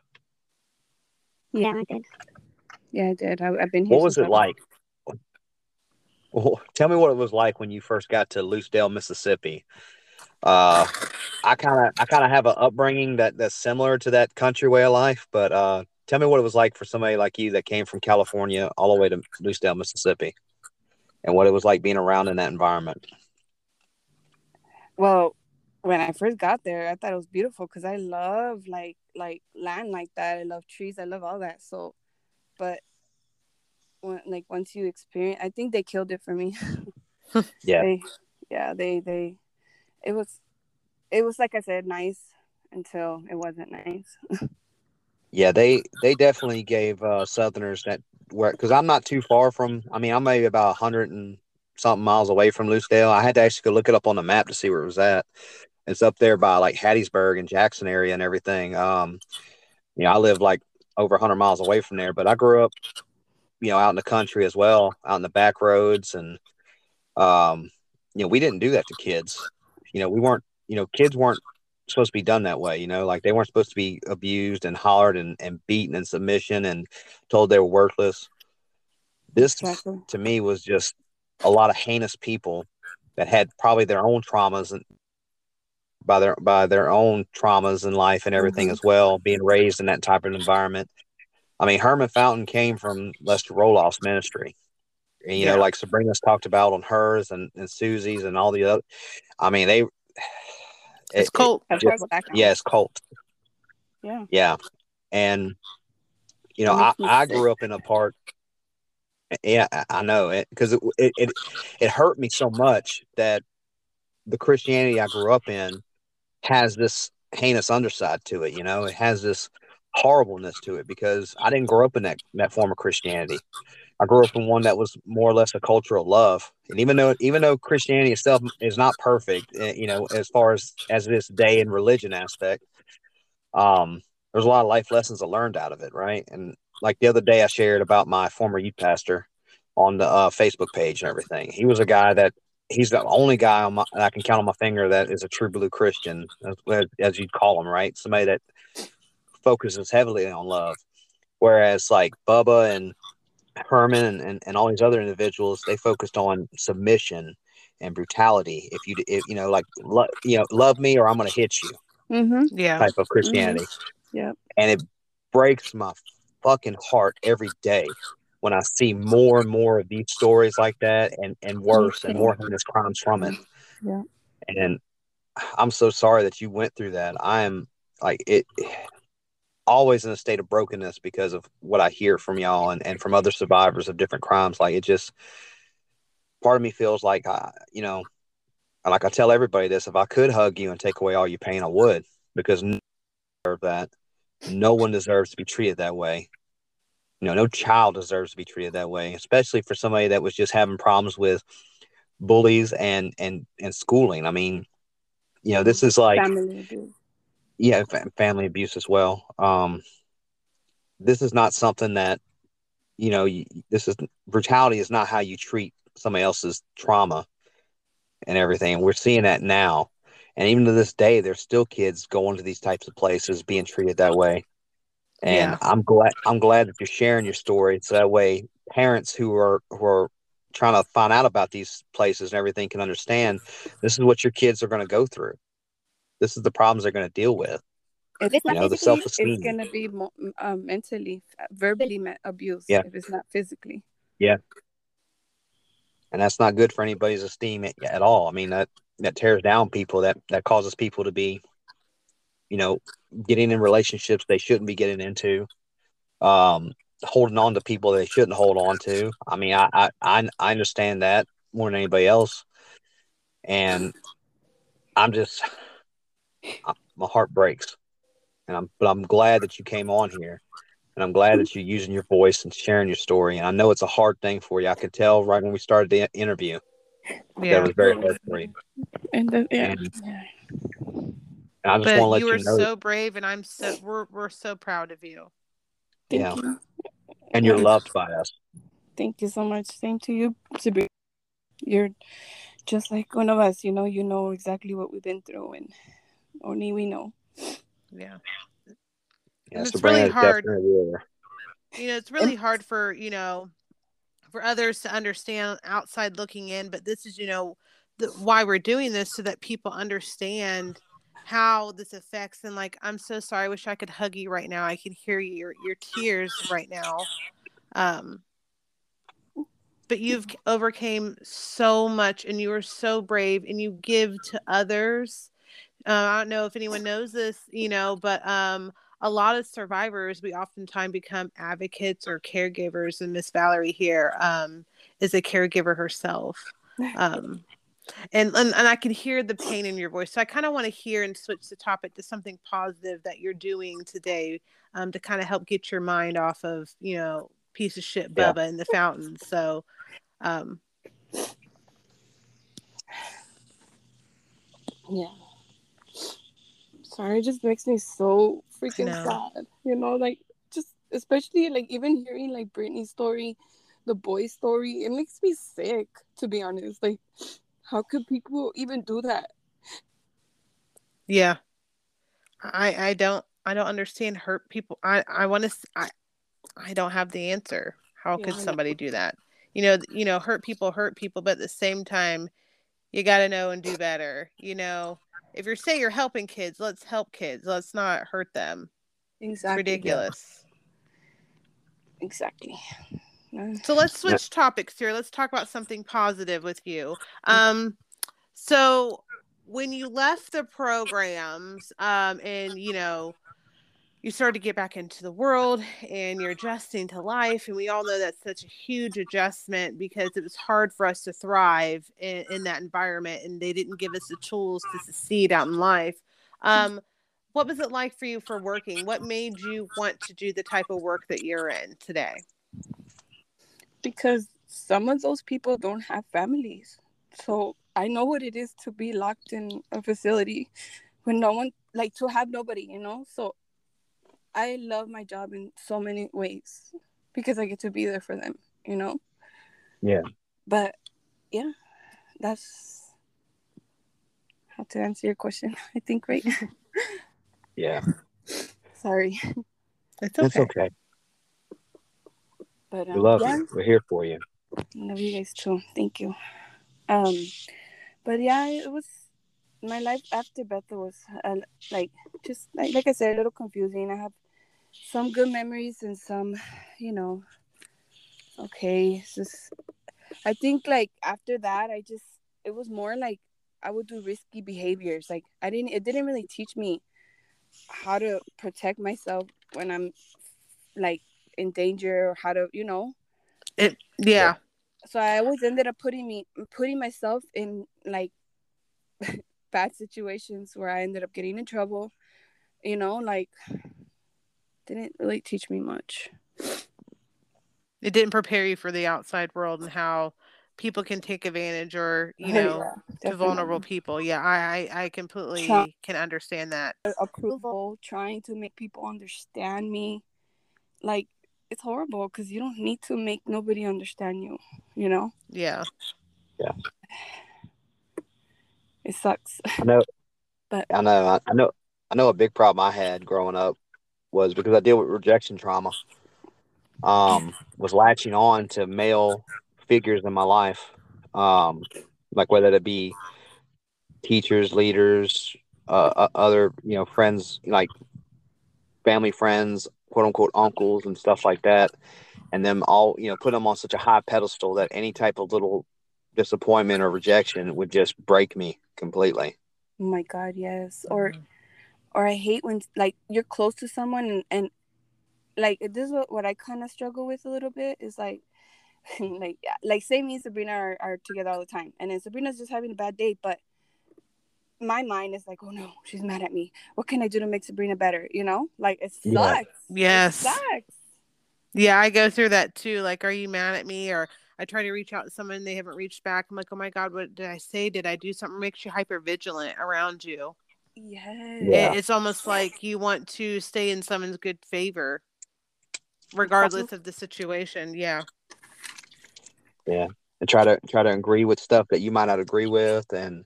Yeah, I did. Yeah, I did. I, I've been here. What was it I like? Well, tell me what it was like when you first got to Lucedale, Mississippi. Uh, I kind of, I kind of have an upbringing that that's similar to that country way of life, but uh, tell me what it was like for somebody like you that came from California all the way to Lucedale, Mississippi, and what it was like being around in that environment. well, when I first got there, I thought it was beautiful because I love like like land like that. I love trees. I love all that. So, but when like once you experience, I think they killed it for me. Yeah. They, yeah, they they, it was, it was like I said, nice until it wasn't nice. Yeah, they they definitely gave uh, Southerners that where because I'm not too far from. I mean, I'm maybe about a hundred and something miles away from Lucedale. I had to actually go look it up on the map to see where it was at. It's up there by like Hattiesburg and Jackson area and everything. Um, you know, I live like over 100 miles away from there, but I grew up, you know, out in the country as well, out in the back roads, and um, you know, we didn't do that to kids. You know, we weren't, you know, kids weren't supposed to be done that way. You know, like they weren't supposed to be abused and hollered and, and beaten in submission and told they were worthless. This Exactly. to me was just a lot of heinous people that had probably their own traumas and by their by their own traumas in life and everything Mhm. as well, being raised in that type of environment. I mean, Herman Fountain came from Lester Roloff's ministry. And, you know, like Sabrina's talked about on hers and, and Susie's and all the other. I mean, they. It's it- cult. That's Yeah. yeah, it's cult. Yeah. Yeah. And, you know, I, I grew up in a part. Yeah, I- I know it because it, it, it, it hurt me so much that the Christianity I grew up in has this heinous underside to it. You know, it has this horribleness to it because I didn't grow up in that, that form of Christianity. I grew up in one that was more or less a culture of love. And even though even though Christianity itself is not perfect, eh, you know, as far as as this day and religion aspect, um, there's a lot of life lessons I learned out of it, right? And like the other day, I shared about my former youth pastor on the uh, Facebook page and everything. He was a guy that he's the only guy on my, I can count on my finger that is a true blue Christian, as, as you'd call him, right? Somebody that focuses heavily on love. Whereas like Bubba and Herman and, and, and all these other individuals, they focused on submission and brutality. If you, if, you know, like, lo, you know, love me or I'm going to hit you Mm-hmm. Yeah. type of Christianity. Yep. And it breaks my fucking heart every day when I see more and more of these stories like that and, and worse and more heinous crimes from it. Yeah. And I'm so sorry that you went through that. I am like it always in a state of brokenness because of what I hear from y'all and, and from other survivors of different crimes. Like it just part of me feels like I, you know, like I tell everybody this, if I could hug you and take away all your pain, I would, because no one deserves that. No one deserves to be treated that way. You know, no child deserves to be treated that way, especially for somebody that was just having problems with bullies and and and schooling. I mean, you know, this is like Family abuse. yeah, fa- family abuse as well. Um, this is not something that you know. You, this is brutality is not how you treat somebody else's trauma and everything. And we're seeing that now. And even to this day, there's still kids going to these types of places being treated that way. And Yeah. I'm glad I'm glad that you're sharing your story so that way parents who are who are trying to find out about these places and everything can understand this is what your kids are going to go through. This is the problems they're going to deal with. If it's You not know, the physically, self-esteem. it's gonna be mo- um, mentally, verbally me- abuse. Yeah. If it's not physically. Yeah. And that's not good for anybody's esteem at, at all. I mean that that tears down people. That that causes people to be, you know, getting in relationships they shouldn't be getting into, um, holding on to people they shouldn't hold on to. I mean, I I I, understand that more than anybody else, and I'm just my heart breaks, and I'm but I'm glad that you came on here. And I'm glad that you're using your voice and sharing your story. And I know it's a hard thing for you. I could tell right when we started the interview that Yeah. it was very hard for you. And the, yeah. And- yeah. And I just But want to let you you, were know, so brave, and I'm so we're we're so proud of you. Thank Yeah. you. and you're Yeah. loved by us. Thank you so much. Same to you, Sabrina. You're just like one of us. You know, you know exactly what we've been through, and only we know. Yeah. Yeah, And it's Sabrina really hard. You know, it's really hard for you know for others to understand outside looking in, but this is you know the, why we're doing this so that people understand how this affects and like i'm so sorry i wish i could hug you right now i can hear your your tears right now um but you've overcame so much and you are so brave and you give to others uh, i don't know if anyone knows this you know but um a lot of survivors we oftentimes become advocates or caregivers and miss valerie here um is a caregiver herself um and, and and I can hear the pain in your voice. So I kind of want to hear and switch the topic to something positive that you're doing today, um, to kind of help get your mind off of you know piece of shit Bubba yeah. in the fountain. So, um, yeah. Sorry, it just makes me so freaking sad. You know, like just especially like even hearing like Brittany's story, the boy's story, it makes me sick to be honest. Like how could people even do that? Yeah. I I don't I don't understand hurt people. I I want to I I don't have the answer. How yeah, could somebody do that? You know, you know, hurt people hurt people, but at the same time, you got to know and do better. You know, if you're saying you're helping kids, let's help kids. Let's not hurt them. Exactly. It's ridiculous. Yeah. Exactly. So let's switch topics here. Let's talk about something positive with you. Um, so when you left the programs, um, and you know, you started to get back into the world and you're adjusting to life, and we all know that's such a huge adjustment because it was hard for us to thrive in, in that environment, and they didn't give us the tools to succeed out in life. Um, what was it like for you for working? What made you want to do the type of work that you're in today? Because some of those people don't have families. So I know what it is to be locked in a facility when no one, like to have nobody, you know? So I love my job in so many ways because I get to be there for them, you know? Yeah. But yeah, that's how to answer your question, I think, right? yeah. Sorry. It's okay. It's okay. But um, we love yeah. you. We're here for you. Love you guys too. Thank you. Um, but yeah, it was my life after Bethel was uh, like just like like I said, a little confusing. I have some good memories and some, you know, okay. It's just I think like after that, I just it was more like I would do risky behaviors. Like I didn't it didn't really teach me how to protect myself when I'm like in danger or how to you know? It yeah. so i always ended up putting me putting myself in like bad situations where i ended up getting in trouble you know like didn't really teach me much. It didn't prepare you for the outside world and how people can take advantage or you know yeah, to vulnerable people. Yeah i i, I completely Try- can understand that. Approval trying to make people understand me like it's horrible because you don't need to make nobody understand you you know? Yeah. Yeah. It sucks. I know. But i know. I know i know a big problem i had growing up was because i deal with rejection trauma um was latching on to male figures in my life um like whether it be teachers leaders uh, other you know friends like family friends quote unquote uncles and stuff like that, and them all you know put them on such a high pedestal that any type of little disappointment or rejection would just break me completely. Oh my god, yes. Or mm-hmm. or I hate when like you're close to someone and, and like this is what, what I kind of struggle with a little bit is like like like say me and Sabrina are, are together all the time and then Sabrina's just having a bad day but my mind is like, oh no, she's mad at me. What can I do to make Sabrina better? You know, like it sucks. Yes. It sucks. Yeah, I go through that too. Like, are you mad at me? Or I try to reach out to someone, they haven't reached back. I'm like, oh my god, what did I say? Did I do something? Makes you hyper vigilant around you. Yes. Yeah. It's almost like you want to stay in someone's good favor, regardless of the situation. Yeah. Yeah, and try to try to agree with stuff that you might not agree with, and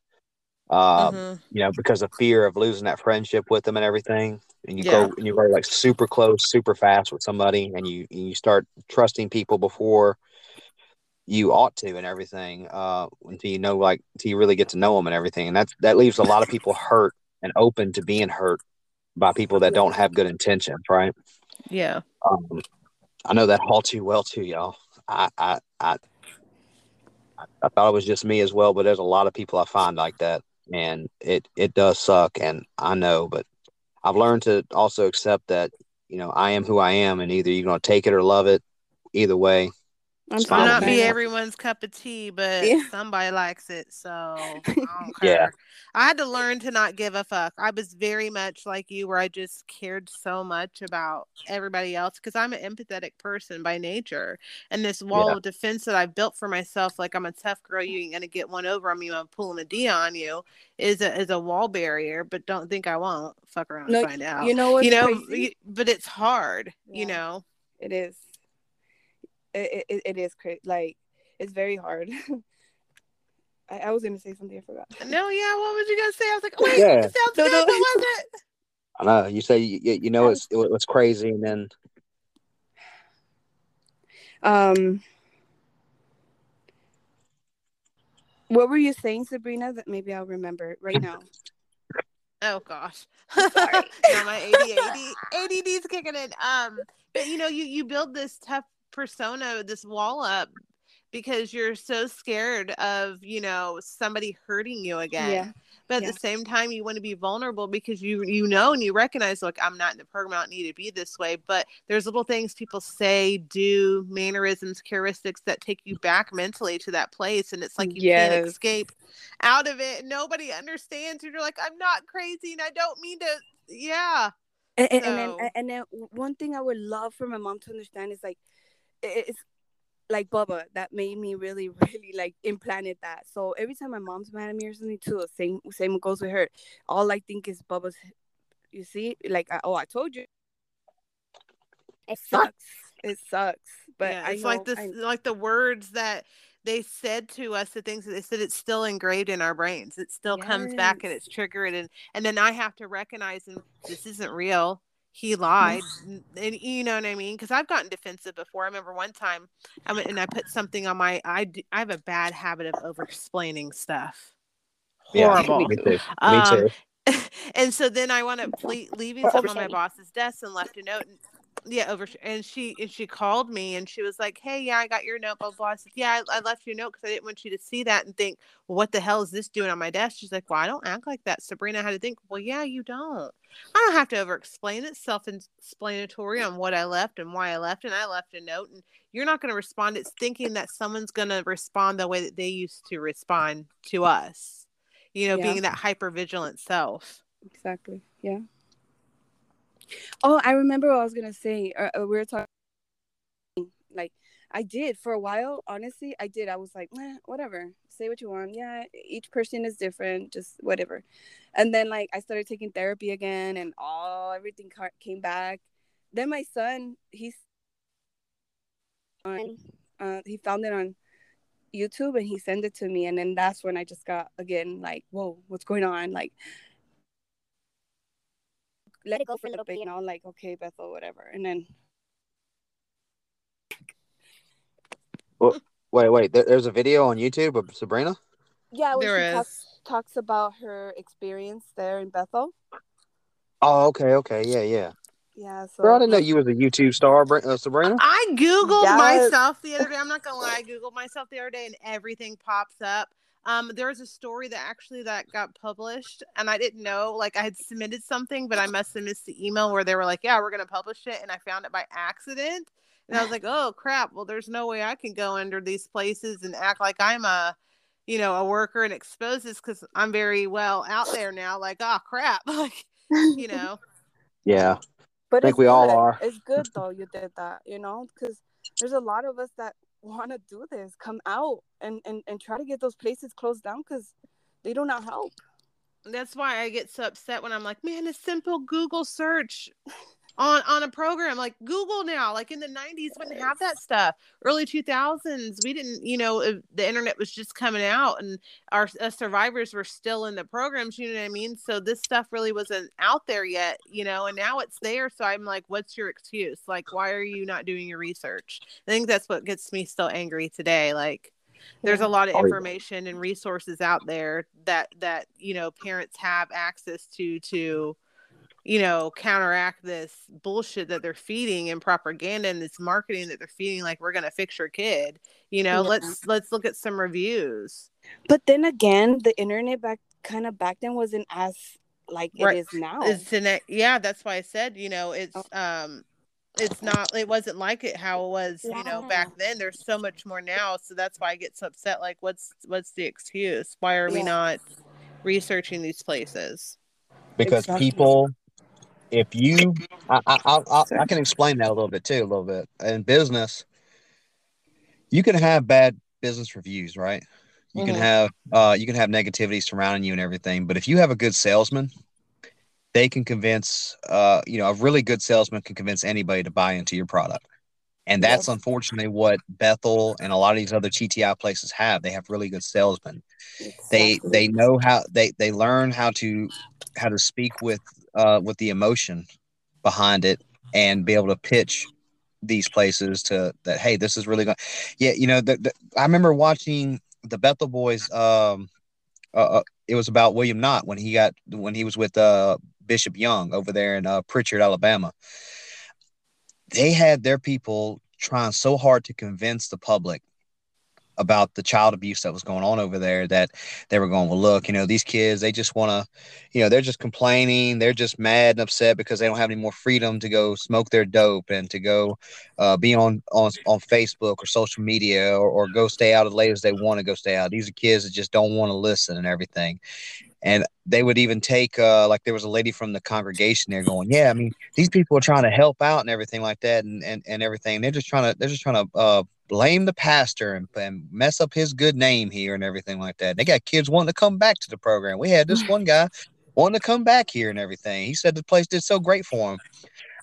uh, mm-hmm. you know, because of fear of losing that friendship with them and everything. And you yeah. go and you go like super close, super fast with somebody, and you and you start trusting people before you ought to and everything uh, until you know like until you really get to know them and everything, and that's that leaves a lot of people hurt and open to being hurt by people that don't have good intentions, right? Yeah. Um, I know that all too well too, y'all. I I I I thought it was just me as well, but there's a lot of people I find like that, and it it does suck, and I know, but I've learned to also accept that you know I am who I am, and either you're gonna take it or love it. Either way, I'm It's Might fine not be me. everyone's cup of tea, but Yeah. somebody likes it, so I don't Yeah. I had to learn to not give a fuck. I was very much like you, where I just cared so much about everybody else because I'm an empathetic person by nature. And this wall Yeah. of defense that I've built for myself, like I'm a tough girl, you ain't gonna get one over on me. I'm pulling a D on you, is a is a wall barrier. But don't think I won't. Fuck around No, and find out. You know what's you know, crazy? but it's hard. You know. It is. It, it, it is crazy. Like it's very hard. I, I was gonna say something I forgot. No, yeah. What was you gonna say? I was like, wait, Yeah. it sounds No, good, no. but was it? I know you say you, you know it's it was crazy, and then Um, what were you saying, Sabrina? That maybe I'll remember right now. Oh gosh. Sorry. now my ADD ADD's kicking in. Um, but you know, you you build this tough persona, this wall up because you're so scared of you know somebody hurting you again. Yeah. But at yeah. the same time, you want to be vulnerable because you you know and you recognize like I'm not in the program. I don't need to be this way. But there's little things people say, do, mannerisms, characteristics that take you back mentally to that place, and it's like you can't escape out of it. Nobody understands. You're like, I'm not crazy, and I don't mean to. Yeah, And, and, and then and then one thing I would love for my mom to understand is like it's like Bubba that made me really really like implanted that. So every time my mom's mad at me or something too, same same goes with her. All I think is Bubba's. You see, like I, oh I told you. It sucks. It sucks. But yeah. It's like this, I- like the words that they said to us, the things that they said, it's still engraved in our brains. It still comes back and it's triggered, and and then I have to recognize, and this isn't real. He lied, and, you know what I mean? Because I've gotten defensive before. I remember one time, I went and I put something on my. i, I have a bad habit of over explaining stuff. yeah, Horrible. me too. Me Um, too. and so then I wound up ple- leaving some on my boss's desk and left a note. And, yeah, over. And she and she called me and she was like, "Hey, yeah, I got your note." Blah blah. I said, "Yeah, I, I left you a note because I didn't want you to see that and think, well, what the hell is this doing on my desk?" She's like, "Well, I don't act like that." Sabrina had to think, "Well, yeah, you don't. I don't have to over explain it. Self explanatory on what I left and why I left, and I left a note, and you're not going to respond. It's thinking that someone's going to respond the way that they used to respond to us. You know, Yeah. being that hyper vigilant self." Exactly. Yeah. Oh, I remember what I was gonna say. Uh, uh, we were talking. Like, I did for a while. Honestly, I did. I was like, eh, whatever. Say what you want. Yeah, each person is different. Just whatever. And then like I started taking therapy again, and all everything ca- came back. Then my son, he's on. Uh, he found it on YouTube and he sent it to me, and then that's when I just got again like, whoa, what's going on? Like let it go for a little bit, you know, like okay, Bethel, whatever, and then Well, Wait, wait. There, there's a video on YouTube of Sabrina. yeah, when There she is. talks talks about her experience there in Bethel. Oh, okay, okay, yeah, yeah. Yeah, so Bro, I didn't know you was a YouTube star, uh, Sabrina. I Googled Yes. myself the other day. I'm not gonna lie, I Googled myself the other day and everything pops up. Um, there was a story that actually that got published and I didn't know, like I had submitted something, but I must have missed the email where they were like, Yeah, we're gonna publish it, and I found it by accident. And I was like, Oh crap, well there's no way I can go under these places and act like I'm a you know, a worker and expose this because I'm very well out there now, like, oh crap. Like, you know. Yeah, but i think it's we all are. It's good though you did that, you know, because there's a lot of us that want to do this, come out and and and try to get those places closed down because they do not help. That's why I get so upset when I'm like, man, a simple Google search on on a program like Google now, like in the 90s, wouldn't have that stuff. Early 2000s, we didn't, you know, uh, the internet was just coming out, and our uh, survivors were still in the programs. You know what I mean? So this stuff really wasn't out there yet, you know, and now it's there. So I'm like, what's your excuse? Like, why are you not doing your research? I think that's what gets me still angry today. Like there's a lot of Oh, information and resources out there that that you know parents have access to to you know, counteract this bullshit that they're feeding and propaganda and this marketing that they're feeding like we're gonna fix your kid. You know, Yeah. let's let's look at some reviews. But then again, the internet back kind of back then wasn't as like Right. it is now. It's to ne- yeah, that's why I said, you know, it's Oh. um it's not it wasn't like it how it was, you know, back then. There's so much more now. So that's why I get so upset. Like what's what's the excuse? Why are we not researching these places? because Exactly. people if you I, I, I, I, can explain that a little bit too a little bit. In business you can have bad business reviews right? You can Mhm. have uh you can have negativity surrounding you and everything but if you have a good salesman they can convince uh you know a really good salesman can convince anybody to buy into your product. And that's Yes. unfortunately what bethel and a lot of these other gti places have. They have really good salesmen. They they know how they they learn how to how to speak with uh with the emotion behind it and be able to pitch these places to that hey this is really going yeah you know the, the, i remember watching the bethel boys um uh, uh, it was about william knott when he got when he was with uh bishop young over there in uh prichard alabama. They had their people trying so hard to convince the public about the child abuse that was going on over there that they were going well look you know these kids they just want to you know they're just complaining they're just mad and upset because they don't have any more freedom to go smoke their dope and to go uh, be on on on facebook or social media or, or go stay out as late as they want to go stay out. These are kids that just don't want to listen and everything. And they would even take uh, like there was a lady from the congregation there going yeah i mean these people are trying to help out and everything like that and and, and everything. They're just trying to they're just trying to uh, blame the pastor and, and mess up his good name here and everything like that. They got kids wanting to come back to the program. We had this one guy wanting to come back here and everything. He said the place did so great for him.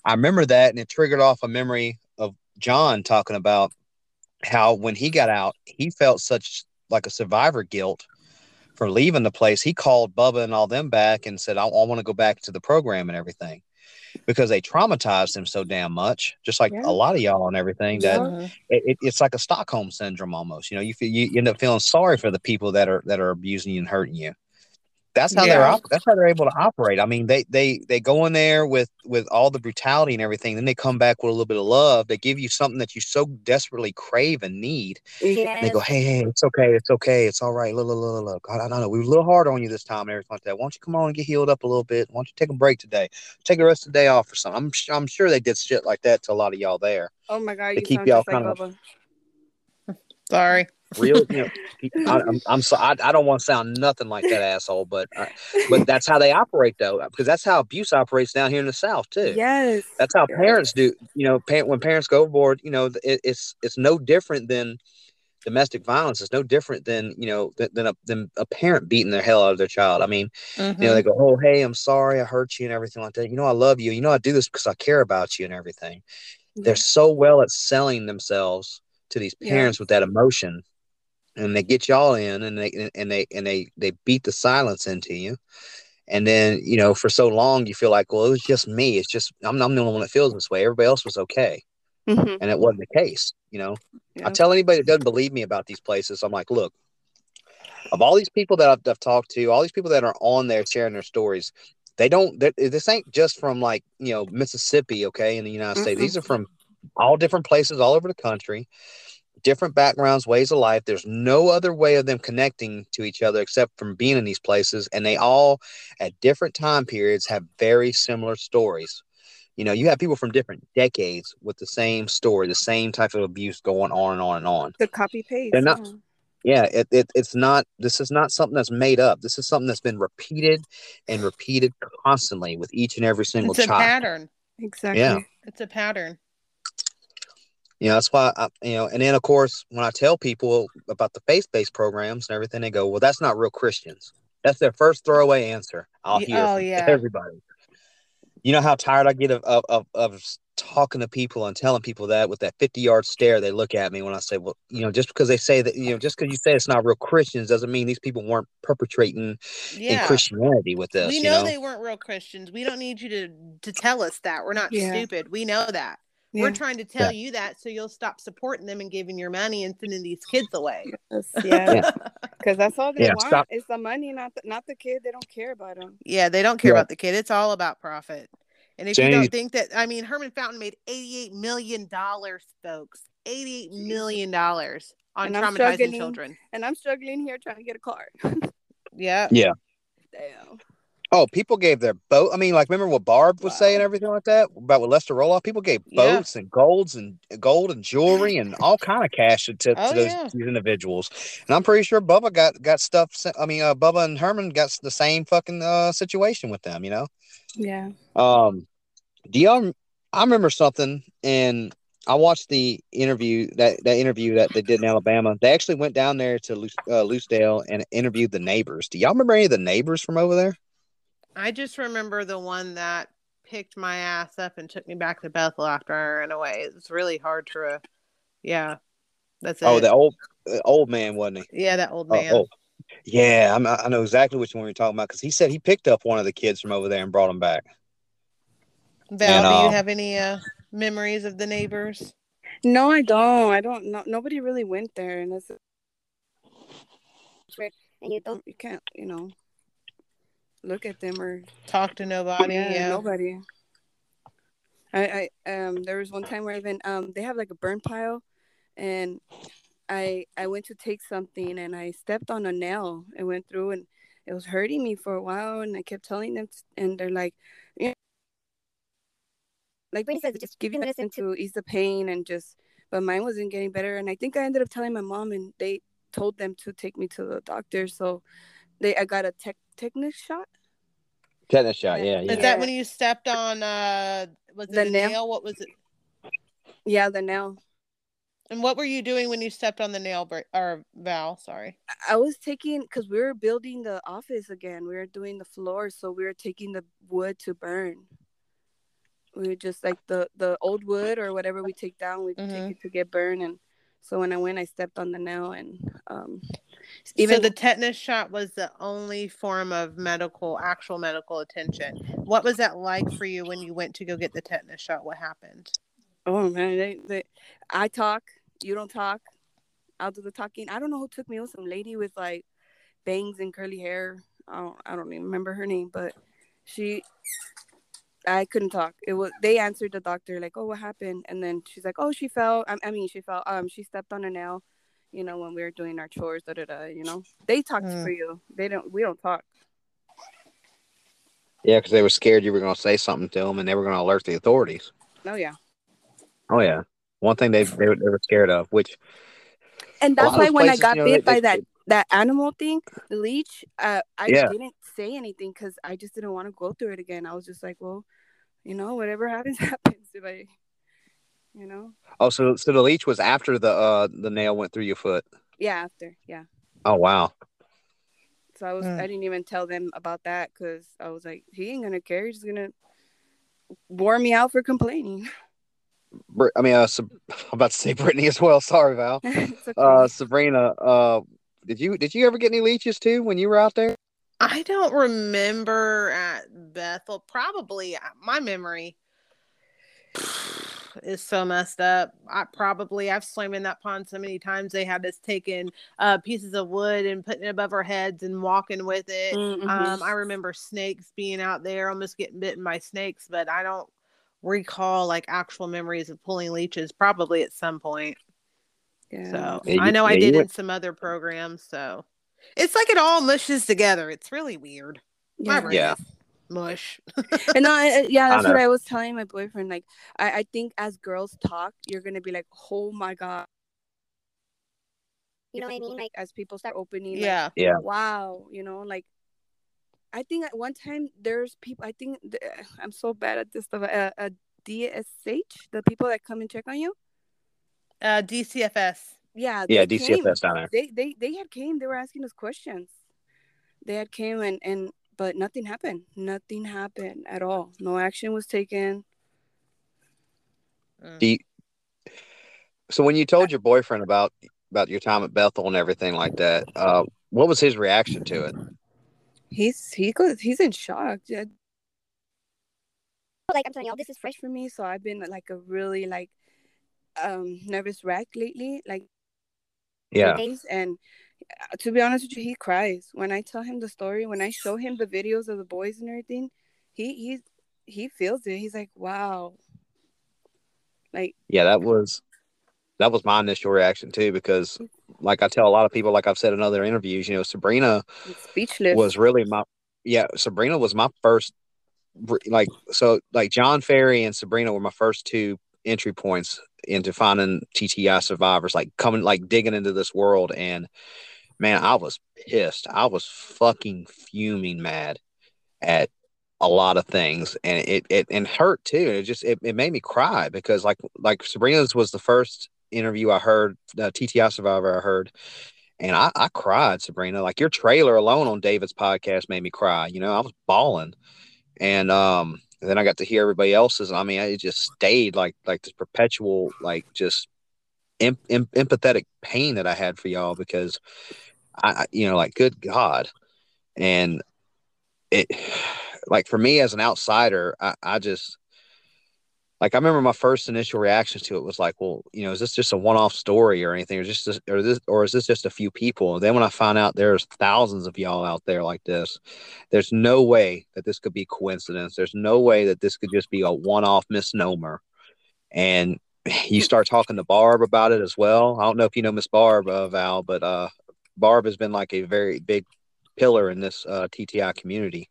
I remember that and it triggered off a memory of john talking about how when he got out he felt such like a survivor guilt for leaving the place, he called Bubba and all them back and said, I, I want to go back to the program and everything because they traumatized him so damn much, just like Yeah. a lot of y'all and everything. That Yeah. Uh-huh. it, it- it's like a Stockholm syndrome almost. You know, you feel you, you end up feeling sorry for the people that are that are abusing you and hurting you. That's how they're op- that's how they're able to operate. I mean, they they they go in there with with all the brutality and everything, then they come back with a little bit of love. They give you something that you so desperately crave and need. And they go, hey, hey, it's okay, it's okay, it's all right. Look, look, look, look. I, I know we were a little hard on you this time and everything like that. Why don't you come on and get healed up a little bit? Why don't you take a break today? Take the rest of the day off or something. I'm su- I'm sure they did shit like that to a lot of y'all there. Oh my god, They you keep sound y'all just like kinda- Sorry. Real, you know, I, I'm, I'm so I, I don't want to sound nothing like that asshole, but uh, but that's how they operate though, because that's how abuse operates down here in the South too. Yes. That's how parents do. You know, when parents go overboard, you know, it, it's it's no different than domestic violence. It's no different than you know than, than a than a parent beating the hell out of their child. I mean, you know, they go, "Oh, hey, I'm sorry, I hurt you and everything like that. You know, I love you. You know, I do this because I care about you and everything." They're so well at selling themselves to these Yeah. parents with that emotion, and they get y'all in, and they and they and they they beat the silence into you. And then, you know, for so long, you feel like, well, it was just me. It's just, I'm, I'm the only one that feels this way. Everybody else was okay. Mhm. And it wasn't the case. You know, I tell anybody that doesn't believe me about these places, I'm like, look, of all these people that I've, I've talked to, all these people that are on there sharing their stories, they don't, this ain't just from like, you know, Mississippi, okay, in the United States. Mm-mm. These are from all different places all over the country, different backgrounds, ways of life. There's no other way of them connecting to each other except from being in these places. And they all, at different time periods, have very similar stories. You know, you have people from different decades with the same story, the same type of abuse going on and on and on. The copy paste. They're not- yeah. Yeah, it, it it's not this is not something that's made up. This is something that's been repeated and repeated constantly with each and every single It's a child. pattern. Exactly. Yeah. It's a pattern. You know, that's why I, you know, and then of course when I tell people about the faith-based programs and everything, they go, "Well, that's not real Christians." That's their first throwaway answer. I'll hear oh, from yeah. everybody. You know how tired I get of, of of of talking to people and telling people that with that fifty-yard stare they look at me when I say, "Well, you know, just because they say that, you know, just because you say it's not real Christians doesn't mean these people weren't perpetrating in Christianity with this." we you know, know, they weren't real Christians. We don't need you to to tell us that. We're not Yeah. stupid. We know that. Yeah. We're trying to tell you that so you'll stop supporting them and giving your money and sending these kids away. Yes. yes. Because that's all they Yeah, want stop. is the money, not the, not the kid. They don't care about them. Yeah, they don't care Yeah. about the kid. It's all about profit. And if you don't think that, I mean, Herman Fountain made eighty-eight million dollars, folks. Eighty-eight million dollars on And traumatizing children. And I'm struggling here trying to get a car. Yeah. Yeah. Damn. Oh, people gave their boat. I mean, like, remember what Barb was Wow. saying, everything like that about with Lester Roloff. People gave Yeah. boats and golds and gold and jewelry and all kind of cash to, to Oh, those yeah. these individuals. And I'm pretty sure Bubba got got stuff. I mean, uh, Bubba and Herman got the same fucking uh, situation with them. You know. Yeah. Um, do y'all? I remember something, and I watched the interview that that interview that they did in Alabama. They actually went down there to Luce, uh, Lucedale and interviewed the neighbors. Do y'all remember any of the neighbors from over there? I just remember the one that picked my ass up and took me back to Bethel after I ran away. It was really hard to, uh, yeah, that's it. Oh, the old uh, old man, wasn't he? yeah, that old Oh, man. oh. yeah, I'm, I know exactly which one you're talking about because he said he picked up one of the kids from over there and brought him back. Val, And, do uh, you have any uh, memories of the neighbors? No, I don't. I don't. No, nobody really went there, and it's and you don't. You can't. You know, look at them or Talk to nobody. yeah, Yeah. nobody. I, I um there was one time where I even um they have like a burn pile and I I went to take something and I stepped on a nail and went through and it was hurting me for a while and I kept telling them and they're like know, like Brittany says just give you medicine to ease the pain and just but mine wasn't getting better and I think I ended up telling my mom and they told them to take me to the doctor so they I got a tech tetanus shot Tetanus shot, yeah, yeah. Is that when you stepped on? uh Was it The a nail? nail? What was it? yeah the nail And what were you doing when you stepped on the nail? Bra- or Val? Sorry. I was taking because we were building the office again. We were doing the floor, so we were taking the wood to burn. We were just like the the old wood or whatever we take down, we Mhm. take it to get burned. And so when I went, I stepped on the nail, and um, Even so the tetanus shot was the only form of medical, actual medical attention. What was that like for you when you went to go get the tetanus shot? What happened? oh man, they, they, I talk, you don't talk. I'll do the talking. I don't know who took me. It was some lady with like bangs and curly hair. I don't, I don't even remember her name, but she I couldn't talk. It was they answered the doctor like, "Oh, what happened?" And then she's like, "Oh, she fell. I, I mean, she fell. Um, she stepped on a nail. You know, when we were doing our chores. Da da da. You know, they talked Mm. for you. They don't. We don't talk. Yeah, because they were scared you were going to say something to them and they were going to alert the authorities. Oh yeah. Oh yeah, one thing they they, were- they were scared of, which And that's why of when I got you know, bit they- by they- that that animal thing, the leech, uh, I Yeah. didn't say anything because I just didn't want to go through it again. I was just like, well, you know, whatever happens, happens. If I, you know, oh, so so the leech was after the uh the nail went through your foot. yeah, after, yeah. Oh wow, So I was, Mm. I didn't even tell them about that because I was like, he ain't gonna care. He's gonna bore me out for complaining. I mean, uh, I'm about to say Brittany as well. Sorry, Val. okay. Uh, Sabrina, uh, did you did you ever get any leeches too when you were out there? I don't remember at Bethel. Probably uh, my memory is so messed up. I probably I've swam in that pond so many times. They had us taking uh, pieces of wood and putting it above our heads and walking with it. Mhm. Um, I remember snakes being out there, almost getting bitten by snakes, but I don't recall like actual memories of pulling leeches. Probably at some point. Yeah. So Yeah, I know I yeah, you did in some other programs. So it's like it all mushes together. It's really weird. Yeah. Yeah. mush. and I, yeah, that's what. I was telling my boyfriend. Like, I, I think as girls talk, you're gonna be like, oh my god. You know what I mean? Like, as people start opening, like, yeah. Yeah. wow, you know, like, I think at one time there's people. I think th- I'm so bad at this stuff. Uh, a DSH, the people that come and check on you. Uh, DCFS. Yeah, Yeah, they came. DCFS down there. They they they had came. They were asking us questions. They had came and and but nothing happened. Nothing happened at all. No action was taken. Mm. Do you, so when you told your boyfriend about about your time at Bethel and everything like that, uh, what was his reaction to it? He's he goes he's in shock. Yeah. Like I'm telling y'all, this is fresh for me. So I've been like a really like um nervous wreck lately. Like Yeah, and to be honest with you, he cries when I tell him the story. When I show him the videos of the boys and everything, he he he feels it. He's like, "Wow." Like yeah, that was that was my initial reaction too because like I tell a lot of people like I've said in other interviews, you know, Sabrina speechless was really my yeah, Sabrina was my first like so like John Ferry and Sabrina were my first two entry points into finding TTI survivors, like coming like digging into this world and man, I was pissed. I was fucking fuming mad at a lot of things and it, it and hurt too. It just it, it made me cry because like like Sabrina's was the first interview I heard, the TTI survivor I heard. And I, I cried, Sabrina. Like your trailer alone on David's podcast made me cry. You know, I was bawling. And um and then I got to hear everybody else's. I mean, it just stayed like like this perpetual like just em- em- empathetic pain that I had for y'all because I, you know, like good God, and it like for me as an outsider, I, I just like I remember my first initial reactions to it was like, well, you know, is this just a one-off story or anything, or just or this or is this just a few people? And then when I found out there's thousands of y'all out there like this, there's no way that this could be coincidence. There's no way that this could just be a one-off misnomer. And you start talking to Barb about it as well. I don't know if you know Miss Barb, uh, Val, but uh, Barb has been like a very big pillar in this uh, TTI community.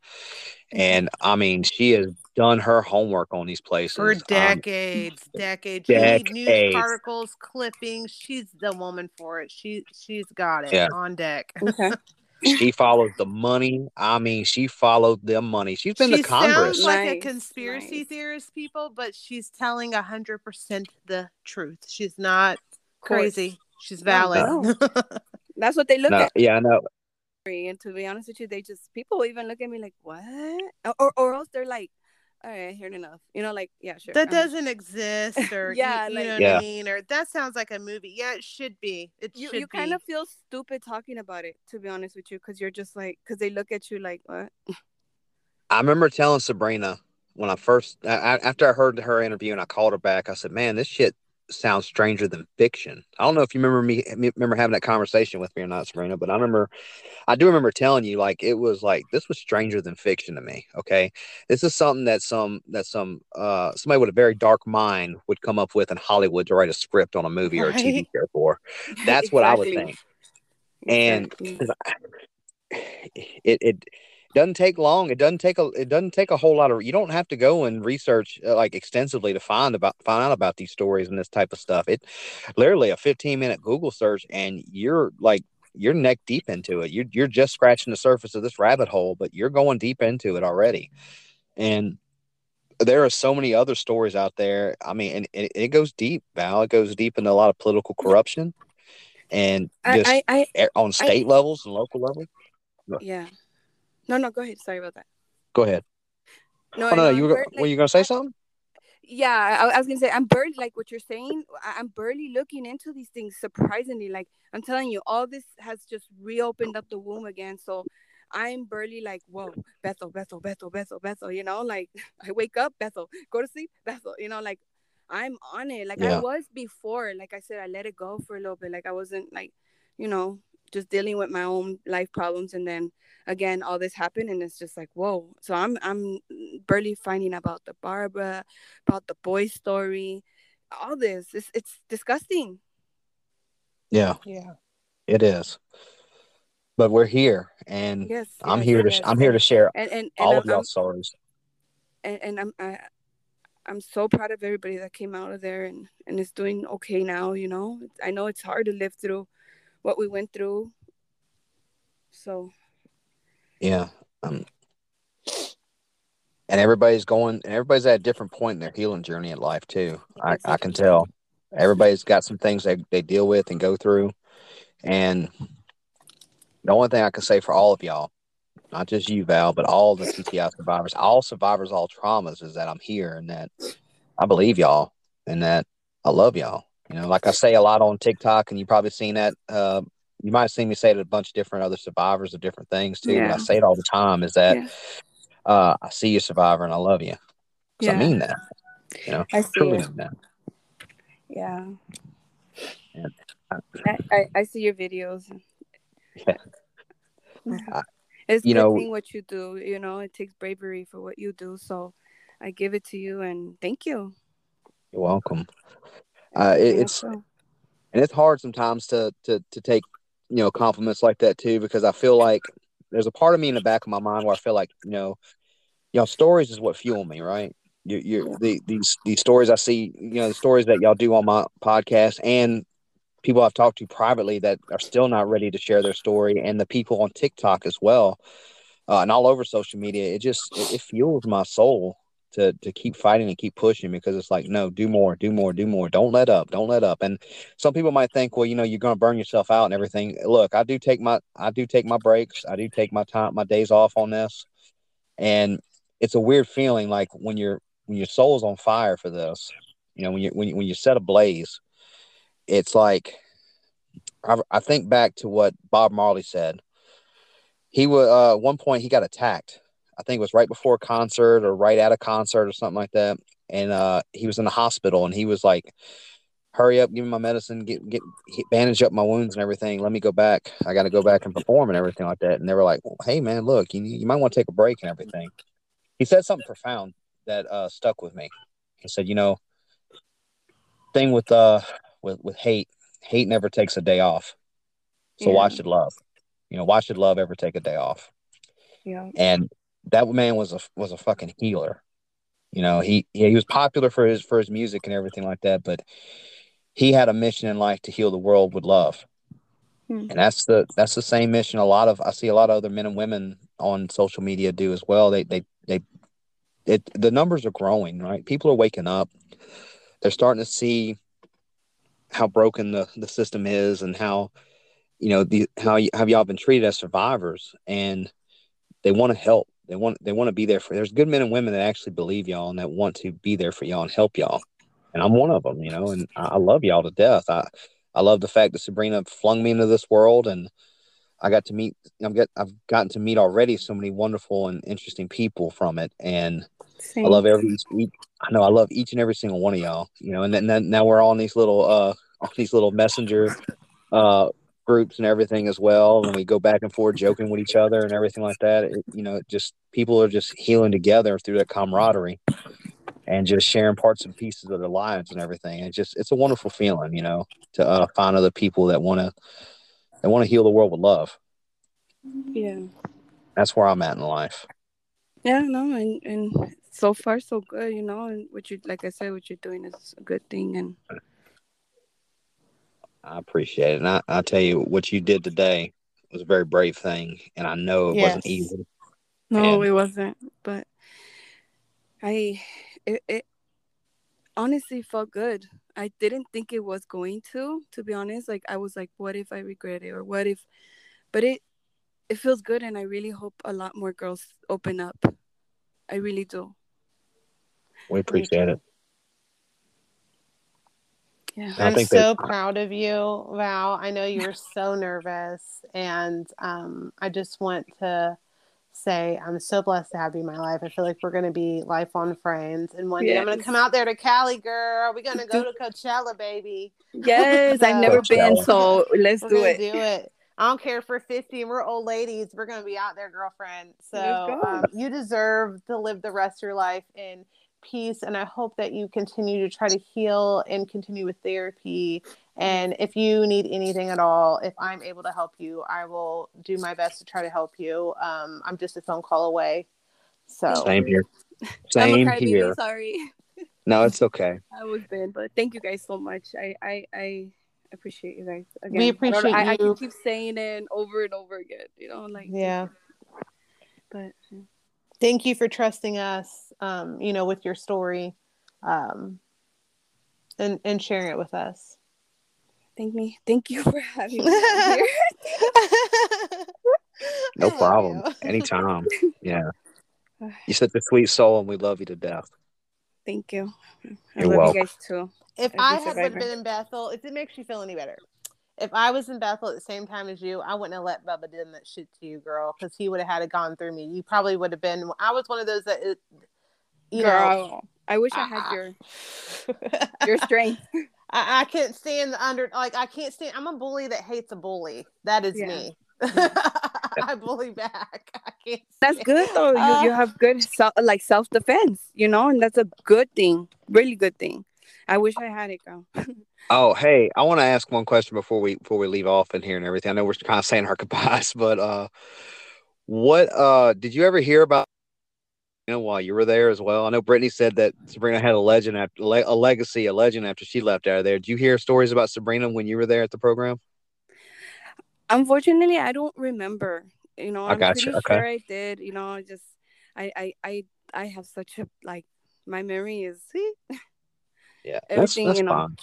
And I mean, she has done her homework on these places for decades, um, decades. decades. news articles, clippings. She's the woman for it. She she's got it yeah. on deck. Okay. she followed the money. I mean, she followed the money. She's been she to Congress. Sounds like nice. a conspiracy nice. theorist, people, but she's telling a hundred percent the truth. She's not crazy. She's valid. No. That's what they look no, at. Yeah, I know. And to be honest with you, they just people even look at me like, "What?" Or or else they're like, all right, I heard enough. You know, like, yeah, sure. That um, doesn't exist, or yeah, you, you like, know what. I mean, or that sounds like a movie. Yeah, it should be. It you, should you kind of feel stupid talking about it, to be honest with you, because you're just like, because they look at you like, what? I remember telling Sabrina when I first, I, after I heard her interview and I called her back, I said, man, this shit sounds stranger than fiction. I don't know if you remember me remember having that conversation with me or not, Sabrina, but I remember I do remember telling you like it was like this was stranger than fiction to me. Okay. This is something that some that some uh somebody with a very dark mind would come up with in Hollywood to write a script on a movie right. or a TV show for. That's exactly. what I would think. And it it doesn't take long. It doesn't take a it doesn't take a whole lot of you don't have to go and research uh, like extensively to find about find out about these stories and this type of stuff. It literally a 15 minute Google search and you're like you're neck deep into it. You're you're just scratching the surface of this rabbit hole, but you're going deep into it already. And there are so many other stories out there. I mean, and, and it goes deep, Val. It goes deep into a lot of political corruption and just I, I, I, on state levels and local levels. Yeah. No, no, go ahead. Sorry about that. Go ahead. No, oh, no, no, you were, like, were you gonna say something? Yeah, I, I, was gonna say I'm barely like what you're saying. I'm barely looking into these things. Surprisingly, like I'm telling you, all this has just reopened up the womb again. So I'm barely like, whoa, Bethel, Bethel, Bethel, Bethel, Bethel. You know, like I wake up, Bethel, go to sleep, Bethel. You know, like I'm on it. Like yeah. I was before. Like I said, I let it go for a little bit. Like I wasn't like, you know, just dealing with my own life problems and then again all this happened and it's just like whoa. So i'm i'm barely finding about the barbara about the boy story all this. It's, it's disgusting. Yeah. Yeah. It is. But we're here and yes, i'm yes, here to yes. i'm here to share and, and, and all I'm, of y'all stories. And, and i'm I, i'm so proud of everybody that came out of there and and is doing okay now you know? I know it's hard to live through what we went through. So yeah. Um, and everybody's going and everybody's at a different point in their healing journey in life too. I, I can tell. Everybody's got some things they, they deal with and go through. And the only thing I can say for all of y'all, not just you, Val, but all the TTI survivors, all survivors, all traumas, is that I'm here and that I believe y'all and that I love y'all. You know, like I say a lot on TikTok, and you probably seen that. Uh, you might have seen me say it to a bunch of different other survivors of different things too. Yeah. I say it all the time. Is that yeah. uh, I see you, survivor, and I love you. Yeah. I mean that. You know, I see it. That. Yeah. I, I, I see your videos. it's You good know- thing what you do. You know, it takes bravery for what you do. So I give it to you and thank you. You're welcome. Uh, it, it's and it's hard sometimes to to to take you know compliments like that too because I feel like there's a part of me in the back of my mind where I feel like you know, y'all stories is what fuel me, right? You you the these these stories I see, you know, the stories that y'all do on my podcast and people I've talked to privately that are still not ready to share their story, and the people on TikTok as well, uh, and all over social media. It just it, it fuels my soul to to keep fighting and keep pushing because it's like no, do more, do more, do more. Don't let up, don't let up. And some people might think, well, you know, you're going to burn yourself out and everything. Look, I do take my I do take my breaks. I do take my time, my days off on this, and it's a weird feeling like when you're when your soul's on fire for this. You know, when you when you, when you set ablaze, it's like I, I think back to what Bob Marley said. He was uh, at one point he got attacked. I think it was right before a concert or right at a concert or something like that. And uh, he was in the hospital and he was like, "Hurry up, give me my medicine, get get bandage up my wounds and everything. Let me go back. I got to go back and perform and everything like that." And they were like, well, "Hey man, look, you you might want to take a break and everything." He said something profound that uh, stuck with me. He said, "You know, thing with uh with with hate, hate never takes a day off. So why should love? You know, why should love ever take a day off?" Yeah. and that man was a was a fucking healer. You know, he he was popular for his for his music and everything like that, but he had a mission in life to heal the world with love. Hmm. And that's the that's the same mission a lot of I see a lot of other men and women on social media do as well. They they they it the numbers are growing, right? People are waking up. They're starting to see how broken the, the system is and how you know the how y- how y'all been treated as survivors and they want to help. They want they want to be there for. There's good men and women that actually believe y'all and that want to be there for y'all and help y'all. And I'm one of them, you know. And I, I love y'all to death. I I love the fact that Sabrina flung me into this world, and I got to meet. I've got I've gotten to meet already so many wonderful and interesting people from it, and I love every. I know I love each and every single one of y'all. You know, and then, then now we're on these little uh on these little messenger uh groups and everything as well, and we go back and forth joking with each other and everything like that. It, you know, just people are just healing together through that camaraderie and just sharing parts and pieces of their lives and everything. it's just it's a wonderful feeling, you know, to uh, find other people that want to that want to heal the world with love. Yeah. That's where I'm at in life. Yeah, no, and and so far so good, you know, and what you like I said, what you're doing is a good thing and I appreciate it. And I, I tell you, what you did today was a very brave thing. And I know it wasn't easy. no, And- it wasn't. But I it, it honestly felt good. I didn't think it was going to, to be honest. Like I was like, what if I regret it or what if but it it feels good and I really hope a lot more girls open up. I really do. We appreciate it. Yeah. I I'm think they- so proud of you, Val. I know you were so nervous, and um, I just want to say I'm so blessed to have you in my life. I feel like we're going to be lifelong friends, and one day I'm going to come out there to Cali, girl. We're going to go to Coachella, baby. Yes, I've So- never been, so let's We're do it. do it. I don't care if we're 50 and we're old ladies. We're gonna be out there, girlfriend. So um, you deserve to live the rest of your life in peace, and I hope that you continue to try to heal and continue with therapy. And if you need anything at all, if I'm able to help you, I will do my best to try to help you. Um, I'm just a phone call away. So Same here. I'm a Same crybaby, here. sorry. No, it's okay. I was been, but thank you guys so much. I I, I appreciate you guys. Again, We I don't- appreciate I, I, you. can keep saying it over and over again. You know, like yeah. But thank you for trusting us um, you know with your story um, and and sharing it with us thank me. Thank you for having me here. No problem. Anytime. Yeah. You're such a sweet soul, and we love you to death. Thank you. I You're love welcome. you guys too. if Every I had survivor. been in Bethel, if it makes you feel any better, if I was in Bethel at the same time as you, I wouldn't have let Bubba do that shit to you, girl, because he would have had it gone through me. You probably would have been. I was one of those that, it, you Girl, I wish I know, had your your strength. I, I can't stand the under like I can't stand I'm a bully that hates a bully. That is Yeah. me. I bully back. I can't. That's stand- good though. You you Uh, have good self like self defense, you know, and that's a good thing. Really good thing. I wish I had it, girl. Oh, hey, I want to ask one question before we before we leave off in here and everything. I know we're kind of saying our goodbyes, but uh, what uh did you ever hear about? You know, while you were there as well. I know Brittany said that Sabrina had a legend after a legacy, a legend after she left out of there. Did you hear stories about Sabrina when you were there at the program? Unfortunately, I don't remember. You know, I I'm pretty okay. sure I did. You know, just I I I I have such a like my memory is see Yeah, Everything, that's you know. fine.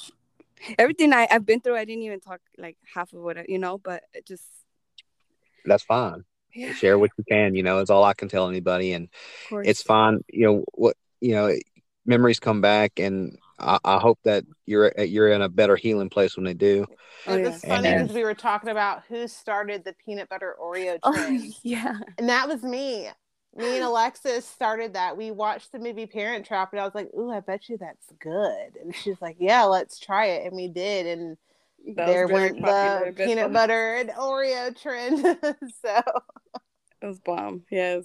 everything I, I've been through. I didn't even talk like half of what I, you know, but it just That's fine. Yeah, Share what you can. You know, is all I can tell anybody, and it's fine. You know what? You know, memories come back, and I, I hope that you're you're in a better healing place when they do. Oh, it yeah. was funny because we were talking about who started the peanut butter Oreo Oh yeah, And that was me. Me and Alexis started that. We watched the movie Parent Trap, and I was like, "Ooh, I bet you that's good." And she's like, "Yeah, let's try it." And we did, and That there very went popular, the but- peanut butter and Oreo trend. so It was bomb. Yes.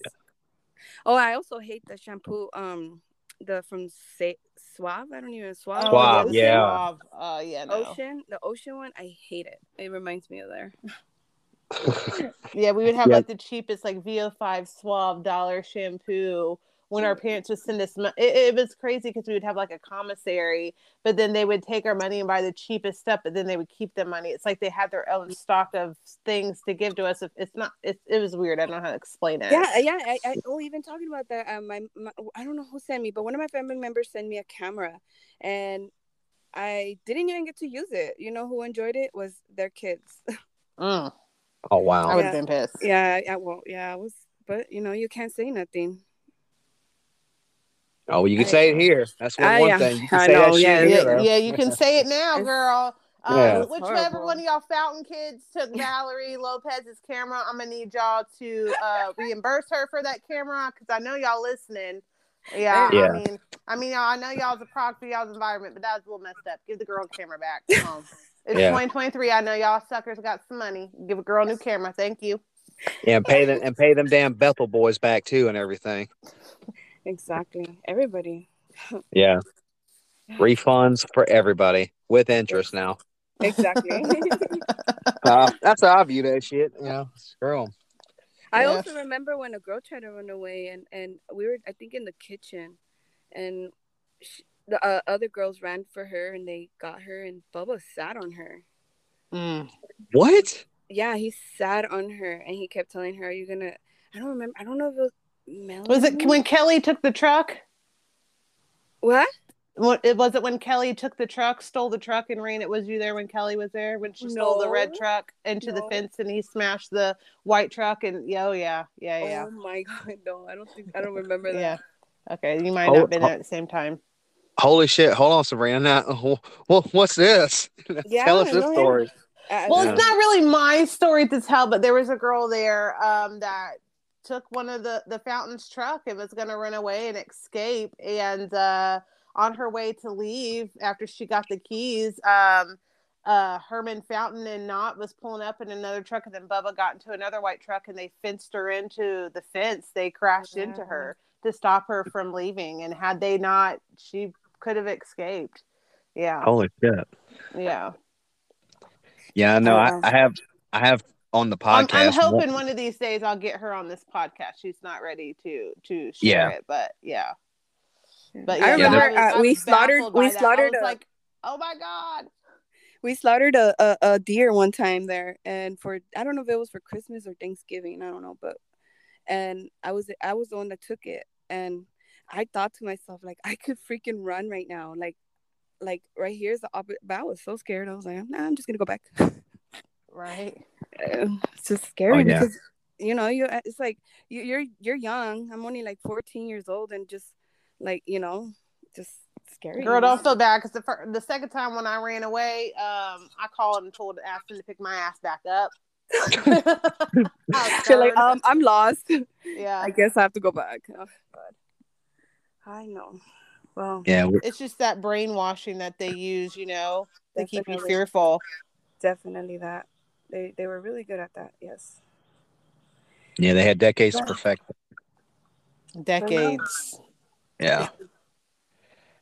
Oh, I also hate the shampoo. Um, the from Sa- Suave. I don't even Suave. Suave, the yeah. Suave. Uh, yeah, no. Ocean, the ocean one, I hate it. It reminds me of there. Yeah, we would have Yeah. like the cheapest, like VO5 Suave dollar shampoo when our parents would send us. Mo- it, it was crazy because we would have like a commissary, but then they would take our money and buy the cheapest stuff, but then they would keep the money. It's like they had their own stock of things to give to us. If it's not, it, it was weird. I don't know how to explain it. Yeah, yeah. I, I oh, even talking about that. Um, my, my I don't know who sent me, but one of my family members sent me a camera, and I didn't even get to use it. You know who enjoyed it was their kids. Mm, oh wow! I would have been pissed. yeah, I, well, yeah, I was, but you know, you can't say nothing. Oh, you can say it here. That's one, Ah, one yeah. thing. You can I say that know, shit yeah. here, Yeah, yeah, you can say it now, girl. Uh, Yeah. Whichever horrible. one of y'all fountain kids took Valerie Lopez's camera, I'm gonna need y'all to uh, reimburse her for that camera because I know y'all listening. Yeah, Yeah. I mean, I mean, I know y'all's a product for y'all's environment, but that was a little messed up. Give the girl a camera back. Come on. It's Yeah. 2023. I know y'all suckers got some money. Give a girl a new camera. Thank you. Yeah, and pay them and pay them damn Bethel boys back too and everything. Exactly. Everybody. Yeah, refunds for everybody with interest now. Exactly. Uh, that's how I view that shit. You know, screw 'em. I Yeah. also remember when a girl tried to run away, and and we were, I think, in the kitchen, and sh the uh, other girls ran for her, and they got her, and Bubba sat on her. Mm. What? Yeah, he sat on her, and he kept telling her, "Are you gonna?" I don't remember. I don't know if it was Melanie. Was it when Kelly took the truck? what? What it was it when Kelly took the truck, stole the truck, and ran it? Was you there when Kelly was there when she stole the red truck into the fence and he smashed the white truck? And yeah, oh yeah, yeah, yeah, Oh my god, no! I don't think I don't remember that. yeah. Okay, you might Oh, not have been oh. there at the same time. Holy shit! Hold on, Sabrina. Now, well, what's this? Yeah, Tell us this story. I- Well, Yeah. it's not really my story to tell, but there was a girl there um, that took one of the the fountain's truck and was going to run away and escape. And uh, on her way to leave, after she got the keys, um, uh, Herman Fountain and Knott was pulling up in another truck, and then Bubba got into another white truck, and they fenced her into the fence. They crashed into her to stop her from leaving, and had they not, she could have escaped. Yeah, Holy shit! yeah. Yeah, no, I, I have, I have on the I'm, podcast. I'm hoping one of these days I'll get her on this podcast. She's not ready to to share Yeah. it, but yeah. But I yeah, remember I was- I uh, we slaughtered we that. I slaughtered was a, like, oh my god. we slaughtered a, a, a deer one time there and for i don't know if it was for christmas or thanksgiving i don't know but and i was i was the one that took it and i thought to myself like i could freaking run right now like like right here's the opposite but i was so scared i was like nah, i'm just gonna go back Right. It's just scary Oh, yeah. because you know you it's like you, you're you're young i'm only like 14 years old and just like you know just scary Girl, don't feel bad because the fir- the second time when I ran away, um, I called and told asked him to pick my ass back up. I like um i'm lost yeah. I guess I have to go back. Oh, I know. Well, Yeah, we- It's just that brainwashing that they use, you know, to keep you fearful. definitely that. They they were really good at that. Yes. Yeah, they had decades to perfect. Decades. Yeah.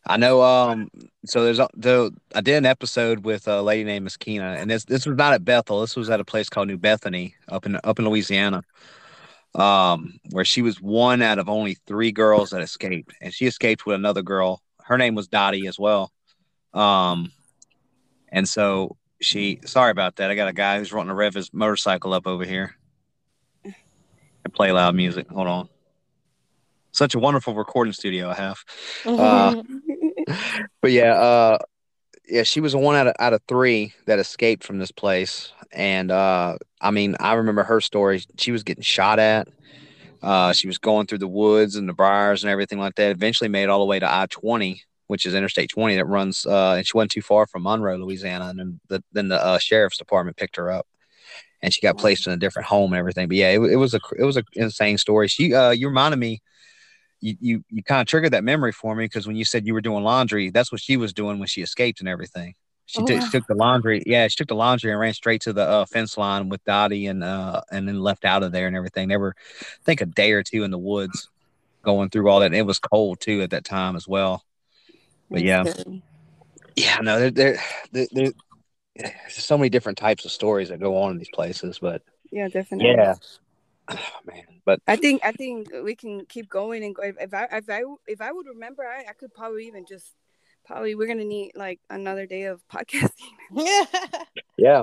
I know. Um. So there's a though I did an episode with a lady named Miss Keena, and this this was not at Bethel. This was at a place called New Bethany up in up in Louisiana. Um, where she was one out of only three girls that escaped, and she escaped with another girl. Her name was Dottie as well. Um, and so she. Sorry about that. I got a guy who's wanting to rev his motorcycle up over here and play loud music. Hold on. Such a wonderful recording studio I have. Uh, but yeah, uh, yeah, she was the one out of out of three that escaped from this place, and uh, I mean, I remember her story. She was getting shot at. Uh, she was going through the woods and the briars and everything like that. Eventually, made all the way to I twenty, which is Interstate twenty that runs. Uh, and she wasn't too far from Monroe, Louisiana, and then the then the uh, sheriff's department picked her up, and she got placed in a different home and everything. But yeah, it, it was a it was a insane story. She uh, you reminded me you you, you kind of triggered that memory for me because when you said you were doing laundry, that's what she was doing when she escaped and everything. She, Oh, took wow. she took the laundry. Yeah, she took the laundry and ran straight to the uh, fence line with Dottie and uh and then left out of there and everything. They were, I think, a day or two in the woods going through all that. And it was cold too at that time as well. But yeah, Scary. yeah, no, there there there, there there's so many different types of stories that go on in these places. But Yeah, definitely. yeah, oh, man, but I think I think we can keep going and go. If, if I if I if I would remember, I, I could probably even just probably we're gonna need like another day of podcasting. yeah. yeah.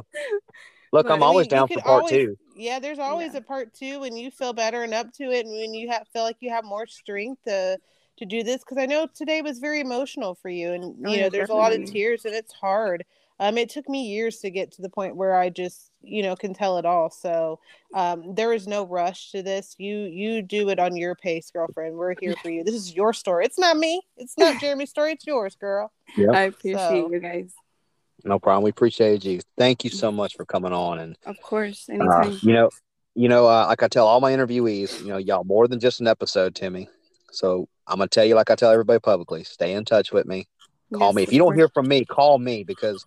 Look, But, I'm I always mean, down for part always- two. Yeah, there's always Yeah. a part two when you feel better and up to it, and when you have, feel like you have more strength to to do this. Because I know today was very emotional for you, and Oh, you know yeah, there's a lot of tears, and it's hard. Um, it took me years to get to the point where I just you know can tell it all. So um, there is no rush to this. You you do it on your pace, girlfriend. We're here for you. This is your story. It's not me. It's not Jeremy's story. It's yours, girl. Yep. I appreciate So- you guys. No problem. We appreciate you. Thank you so much for coming on and Of course, Uh, you know, you know, uh, like I tell all my interviewees, you know, y'all more than just an episode to me. So I'm gonna tell you, like I tell everybody publicly, stay in touch with me. Call Yes, me if you don't hear from me. Call me because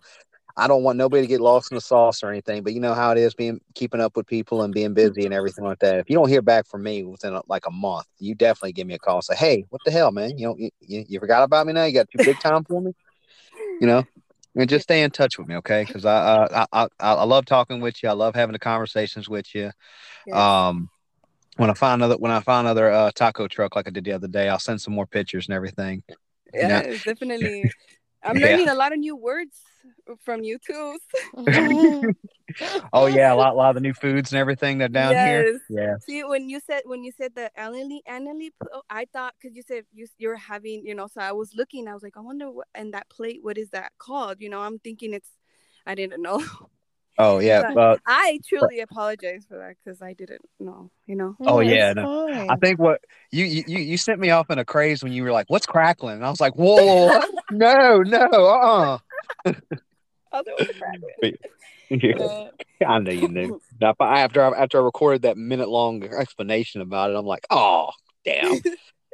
I don't want nobody to get lost in the sauce or anything. But you know how it is being keeping up with people and being busy and everything like that. If you don't hear back from me within like a month, you definitely give me a call. and Say, hey, what the hell, man? You know, you, you, you forgot about me now. You got too big time for me. You know. And just stay in touch with me, okay? Because I, uh, I I I love talking with you. I love having the conversations with you. Yes. Um, when I find another when I find another uh, taco truck like I did the other day, I'll send some more pictures and everything. yeah, yeah. definitely. I'm Yeah. learning a lot of new words from you too. Oh yeah, a lot, a lot of the new foods and everything that down here. Yes. Yeah, See, when you said when you said the annually annually, oh, I thought because you said you you're having, you know, so I was looking. I was like, I wonder what and that plate, what is that called? You know, I'm thinking it's. I didn't know. Oh yeah. Uh, I truly apologize for that because I didn't know. You know. Oh, yeah, no. I think what you, you you you sent me off in a craze when you were like, "What's crackling?" And I was like, "Whoa, no, no, uh, uh Oh, there was a crack. yeah, Uh, I knew you knew. Now, but after I, after I recorded that minute long explanation about it, I'm like, "Oh, damn,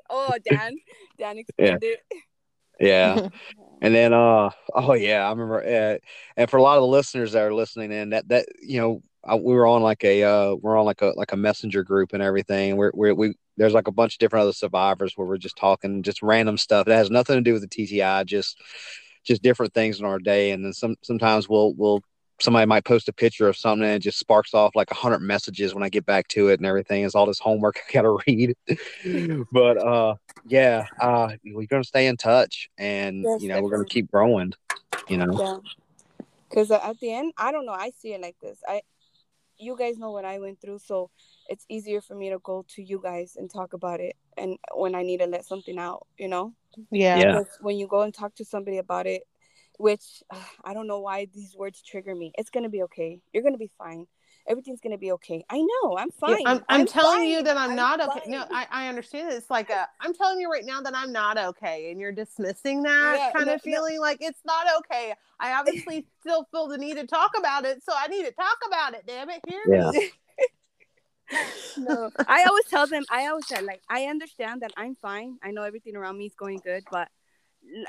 oh, Dan, Dan explained it. Yeah." And then, uh, oh yeah, I remember. Uh, and for a lot of the listeners that are listening in, that that you know, I, we were on like a uh, we're on like a like a messenger group and everything. We're, we're we there's like a bunch of different other survivors where we're just talking just random stuff that has nothing to do with the TTI, just just different things in our day. And then some sometimes we'll we'll somebody might post a picture of something and it just sparks off like a hundred messages when I get back to it and everything. It's all this homework I gotta read. but uh yeah, uh we're gonna stay in touch and Yes, you know, we're gonna keep growing, you know. Yeah. Because uh, at the end, I don't know. I see it like this. I, you guys know what I went through, so it's easier for me to go to you guys and talk about it, and when I need to let something out, you know. yeah. Yeah. When you go and talk to somebody about it, which uh, I don't know why these words trigger me. It's gonna be okay. You're gonna be fine. Everything's gonna be okay. I know. I'm Yeah, fine. I'm, I'm, telling you that I'm, not okay. fine. No, I, I understand. It's like a, I'm telling you right now that I'm not okay, and you're dismissing that Yeah, kind no, of no. feeling like it's not okay. I obviously still feel the need to talk about it, so I need to talk about it. Damn it, hear Yeah. me? no, I always tell them. I always say like I understand that I'm fine. I know everything around me is going good, but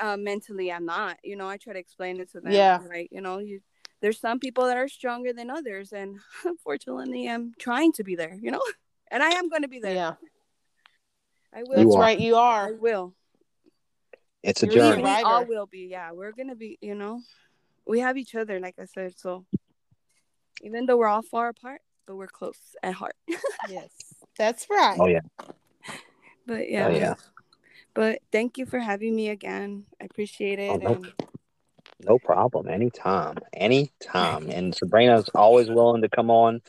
uh, mentally I'm not. You know, I try to explain it to them. Yeah. Like you know, you there's some people that are stronger than others, and unfortunately, I'm trying to be there. You know, and I am going to be there. Yeah, I will. You that's are. right. You I are. will. It's a You're journey. we all will be. Yeah, we're gonna be. You know, we have each other, like I said. So even though we're all far apart, but we're close at heart. Yes, that's right. Oh yeah. But yeah. Oh yeah. But thank you for having me again. I appreciate it. Oh, no and No problem. Anytime. Anytime. And Sabrina's always willing to come on.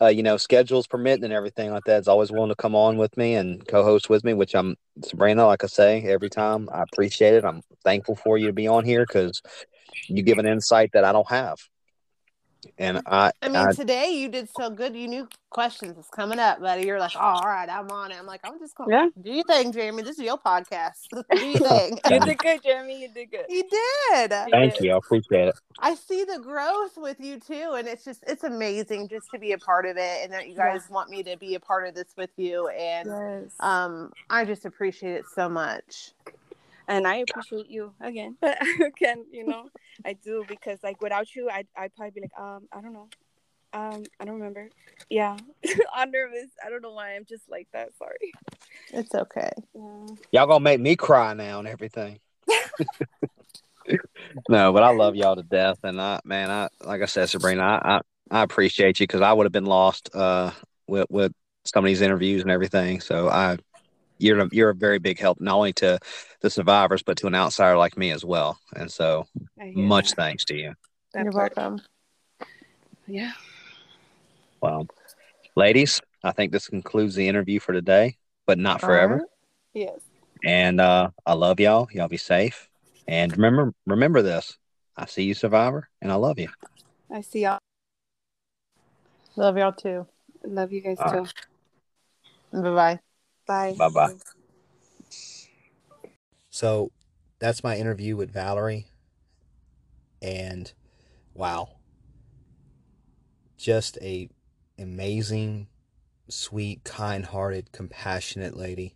Uh, you know, schedules permitting and everything like that. Is always willing to come on with me and co-host with me. Which I'm Sabrina. Like I say every time, I appreciate it. I'm thankful for you to be on here because you give an insight that I don't have. And I, I mean, I today you did so good. You knew questions was coming up, buddy. You're like, oh, all right, I'm on it. I'm like, I'm just going. Yeah. Do you think, Jeremy. This is your podcast. do your thing. you did good, Jeremy. You did good. you did. thank you. I appreciate it. I see the growth with you too, and it's just it's amazing just to be a part of it, and that you guys want me to be a part of this with you, and Yes. um, I just appreciate it so much. And I appreciate you again. But again, you know, I do because like without you, I I'd probably be like, um, I don't know, um, I don't remember. Yeah, I'm nervous. I don't know why I'm just like that. Sorry. It's okay. Yeah. Y'all gonna make me cry now and everything. no, but I love y'all to death, and I, man, I like I said, Sabrina, I, I, I appreciate you because I would have been lost uh with with some of these interviews and everything. So I, you're a, you're a very big help not only to the survivors but to an outsider like me as well. And so much that. thanks to you. That You're part. welcome. Yeah. Well, ladies, I think this concludes the interview for today, but not forever. right. Yes. And uh, I love y'all. Y'all be safe. And remember, remember this. I see you, survivor, and I love you. I see y'all. Love y'all too. Love you guys All too. Bye bye. Bye. Bye-bye. So that's my interview with Valerie. And wow. Just a amazing, sweet, kind-hearted, compassionate lady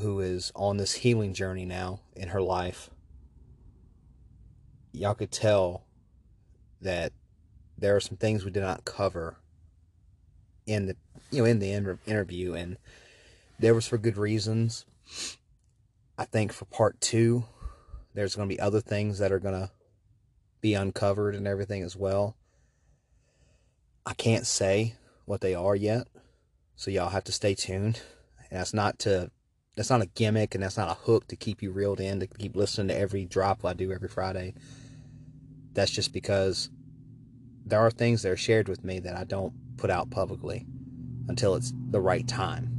who is on this healing journey now in her life. Y'all could tell that there are some things we did not cover in the you know in the inter- interview and there was for good reasons. I think for part two, there's going to be other things that are going to be uncovered and everything as well. I can't say what they are yet, so y'all have to stay tuned. And that's not to, that's not a gimmick, and that's not a hook to keep you reeled in to keep listening to every drop I do every Friday. That's just because there are things that are shared with me that I don't put out publicly until it's the right time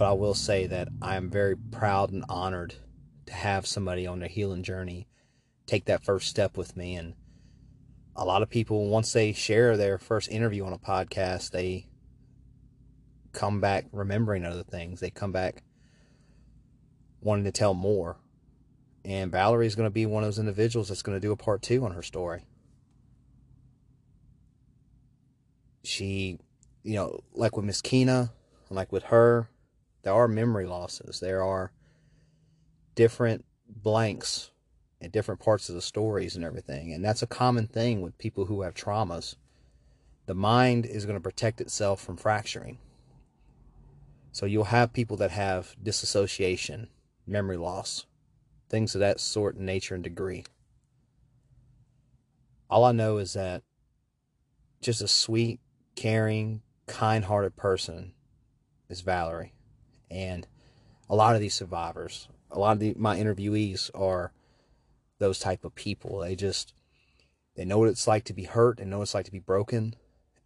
but I will say that I am very proud and honored to have somebody on their healing journey take that first step with me. And a lot of people, once they share their first interview on a podcast, they come back remembering other things. They come back wanting to tell more. And Valerie is going to be one of those individuals that's going to do a part two on her story. She, you know, like with Miss Kina, like with her, there are memory losses. There are different blanks in different parts of the stories and everything. And that's a common thing with people who have traumas. The mind is going to protect itself from fracturing. So you'll have people that have disassociation, memory loss, things of that sort and nature and degree. All I know is that just a sweet, caring, kind hearted person is Valerie and a lot of these survivors a lot of the, my interviewees are those type of people. They just they know what it's like to be hurt. And know what it's like to be broken.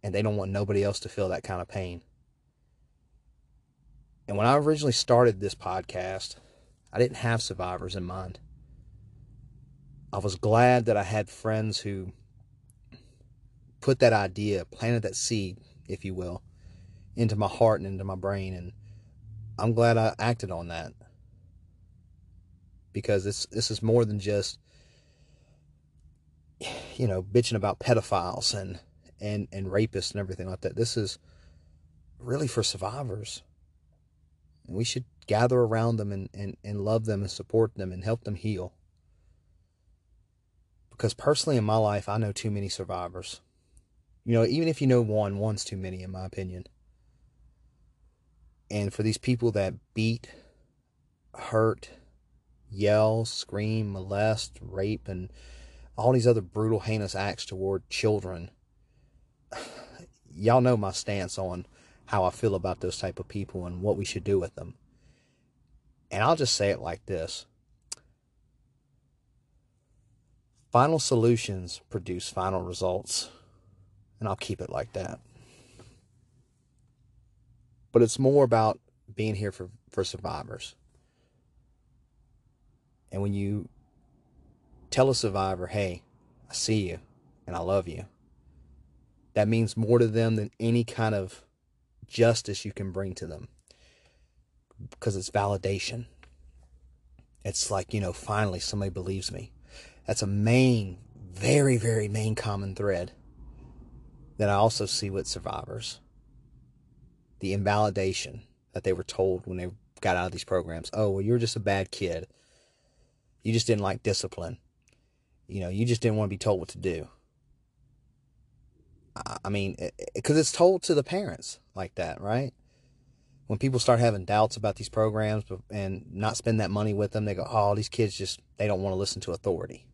And they don't want nobody else to feel that kind of pain. And when i originally started this podcast i didn't have survivors in mind. I was glad that i had friends who put that idea planted that seed if you will into my heart and into my brain. And I'm glad I acted on that because this this is more than just you know bitching about pedophiles and and and rapists and everything like that. This is really for survivors. And we should gather around them and, and, and love them and support them and help them heal. Because personally, in my life, I know too many survivors. You know, even if you know one, one's too many, in my opinion. And for these people that beat, hurt, yell, scream, molest, rape, and all these other brutal, heinous acts toward children, y'all know my stance on how I feel about those type of people and what we should do with them. And I'll just say it like this. Final solutions produce final results. And I'll keep it like that. But it's more about being here for, for survivors. And when you tell a survivor, hey, I see you and I love you, that means more to them than any kind of justice you can bring to them because it's validation. It's like, you know, finally somebody believes me. That's a main, very, very main common thread that I also see with survivors. The invalidation that they were told when they got out of these programs. Oh, well, you're just a bad kid. You just didn't like discipline. You know, you just didn't want to be told what to do. I mean, because it's told to the parents like that, right? When people start having doubts about these programs and not spend that money with them, they go, oh, these kids just, they don't want to listen to authority.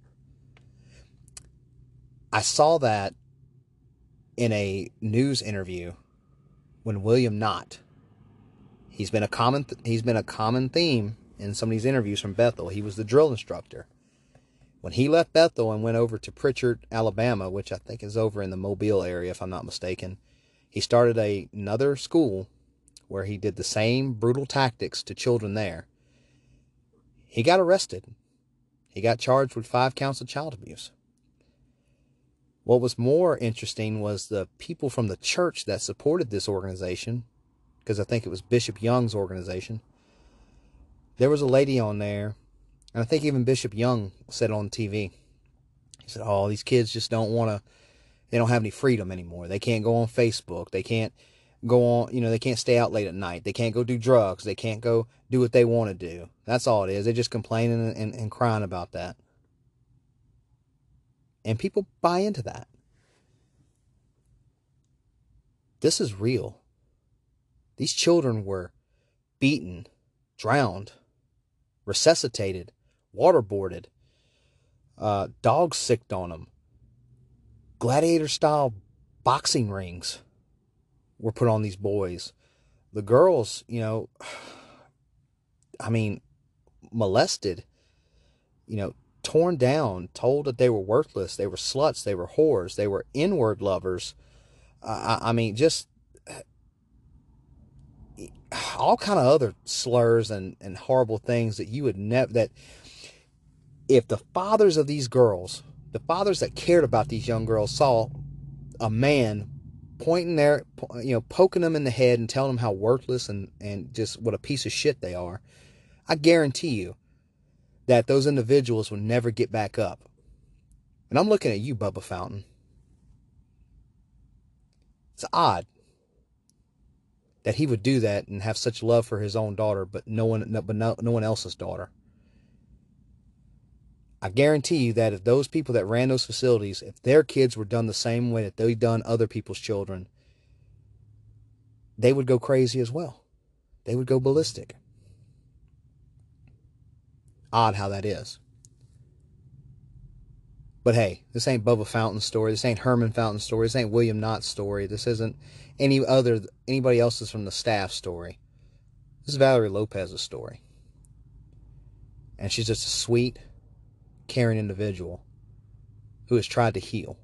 I saw that in a news interview when William Knott, he's been a common, th- he's been a common theme in some of these interviews from Bethel. He was the drill instructor. When he left Bethel and went over to Prichard, Alabama, which I think is over in the Mobile area, if I'm not mistaken, he started a, another school where he did the same brutal tactics to children there. He got arrested. He got charged with five counts of child abuse. What was more interesting was the people from the church that supported this organization, because I think it was Bishop Young's organization. There was a lady on there and I think even Bishop Young said on TV, he said, Oh, these kids just don't want to, they don't have any freedom anymore. They can't go on Facebook. They can't go on, you know, they can't stay out late at night. They can't go do drugs. They can't go do what they want to do. That's all it is. They're just complaining and, and, and crying about that. And people buy into that. This is real. These children were beaten, drowned, resuscitated, waterboarded, uh, dogs sicked on them, gladiator style boxing rings were put on these boys. The girls, you know, I mean, molested, you know, torn down, told that they were worthless, they were sluts, they were whores, they were inward lovers. Uh, I, I mean, just all kind of other slurs and, and horrible things that you would never that if the fathers of these girls, the fathers that cared about these young girls, saw a man pointing there, you know, poking them in the head and telling them how worthless and, and just what a piece of shit they are, I guarantee you that those individuals will never get back up. And I'm looking at you, Bubba Fountain. It's odd that he would do that and have such love for his own daughter, but no one, but no, no one else's daughter. I guarantee you that if those people that ran those facilities, if their kids were done the same way that they done other people's children, they would go crazy as well. They would go ballistic. Odd how that is. But hey, this ain't Bubba Fountain's story. This ain't Herman Fountain's story. This ain't William Knott's story. This isn't any other anybody else's from the staff story. This is Valerie Lopez's story. And she's just a sweet, caring individual who has tried to heal.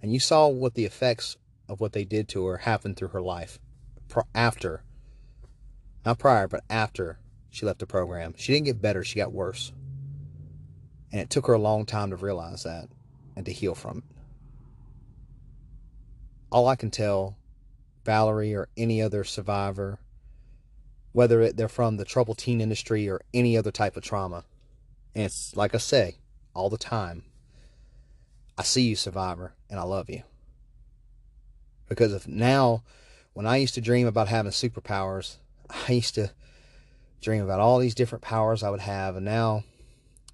And you saw what the effects of what they did to her happened through her life after, not prior, but after she left the program. She didn't get better, she got worse. And it took her a long time to realize that and to heal from it. All I can tell Valerie or any other survivor, whether they're from the troubled teen industry or any other type of trauma, and it's like I say all the time I see you, survivor, and I love you. Because if now, when I used to dream about having superpowers, I used to dream about all these different powers I would have, and now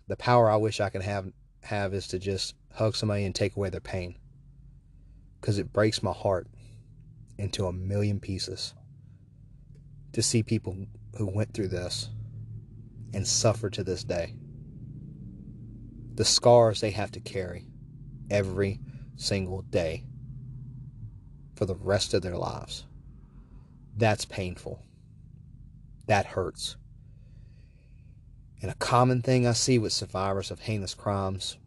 the power I wish I could have have is to just hug somebody and take away their pain. Because it breaks my heart into a million pieces to see people who went through this and suffer to this day. The scars they have to carry every single day for the rest of their lives. That's painful. That hurts. And a common thing I see with survivors of heinous crimes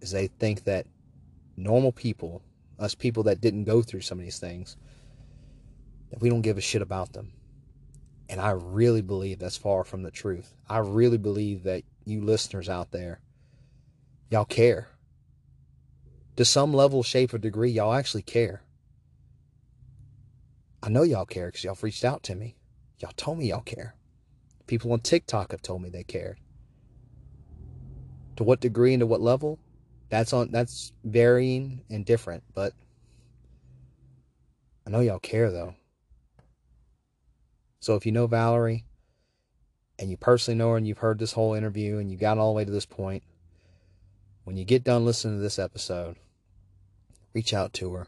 is they think that normal people, us people that didn't go through some of these things, that we don't give a shit about them. And I really believe that's far from the truth. I really believe that you listeners out there, y'all care. To some level, shape, or degree, y'all actually care. I know y'all care because y'all reached out to me. Y'all told me y'all care. People on TikTok have told me they cared. To what degree and to what level? That's on that's varying and different, but I know y'all care though. So if you know Valerie and you personally know her and you've heard this whole interview and you got all the way to this point, when you get done listening to this episode, reach out to her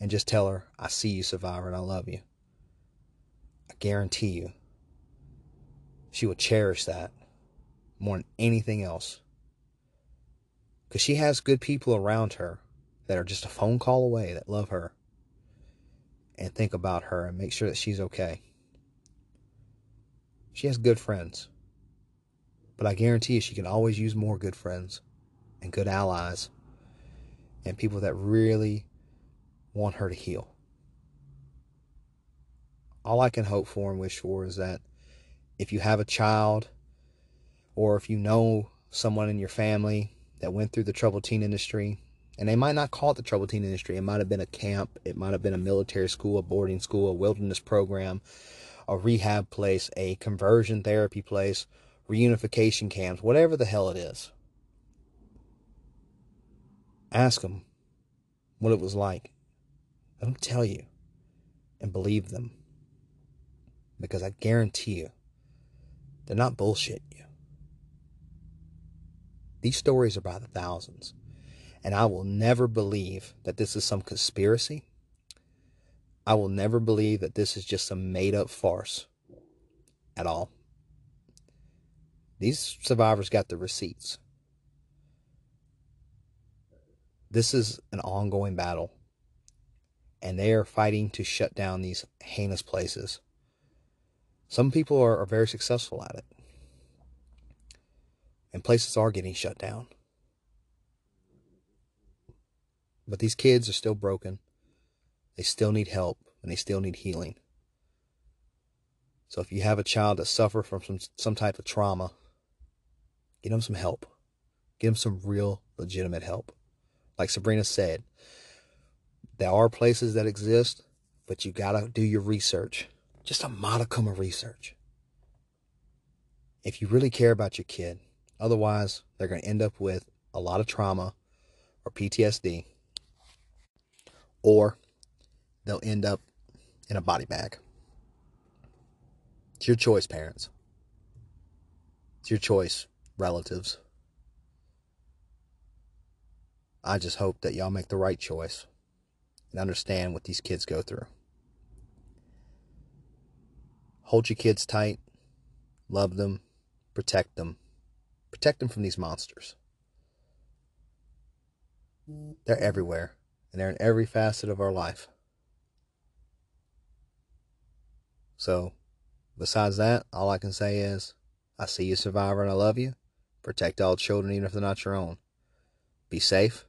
and just tell her, I see you, survivor, and I love you. I guarantee you, she will cherish that more than anything else. Because she has good people around her that are just a phone call away that love her and think about her and make sure that she's okay. She has good friends. But I guarantee you, she can always use more good friends and good allies and people that really want her to heal. All I can hope for and wish for is that if you have a child or if you know someone in your family that went through the troubled teen industry, and they might not call it the troubled teen industry, it might have been a camp, it might have been a military school, a boarding school, a wilderness program, a rehab place, a conversion therapy place, reunification camps, whatever the hell it is. Ask them what it was like. Let them tell you and believe them. Because I guarantee you, they're not bullshit you. These stories are by the thousands. And I will never believe that this is some conspiracy I will never believe that this is just some made up farce at all. These survivors got the receipts. This is an ongoing battle, and they are fighting to shut down these heinous places. Some people are, are very successful at it, and places are getting shut down. But these kids are still broken. They still need help and they still need healing. So if you have a child that suffer from some, some type of trauma, get them some help. Get them some real legitimate help. Like Sabrina said, there are places that exist, but you got to do your research. Just a modicum of research. If you really care about your kid, otherwise they're going to end up with a lot of trauma or PTSD or they'll end up in a body bag. It's your choice, parents. It's your choice, relatives. I just hope that y'all make the right choice and understand what these kids go through. Hold your kids tight, love them, protect them, protect them from these monsters. They're everywhere, and they're in every facet of our life. So, besides that, all I can say is I see you, survivor, and I love you. Protect all children, even if they're not your own. Be safe.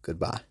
Goodbye.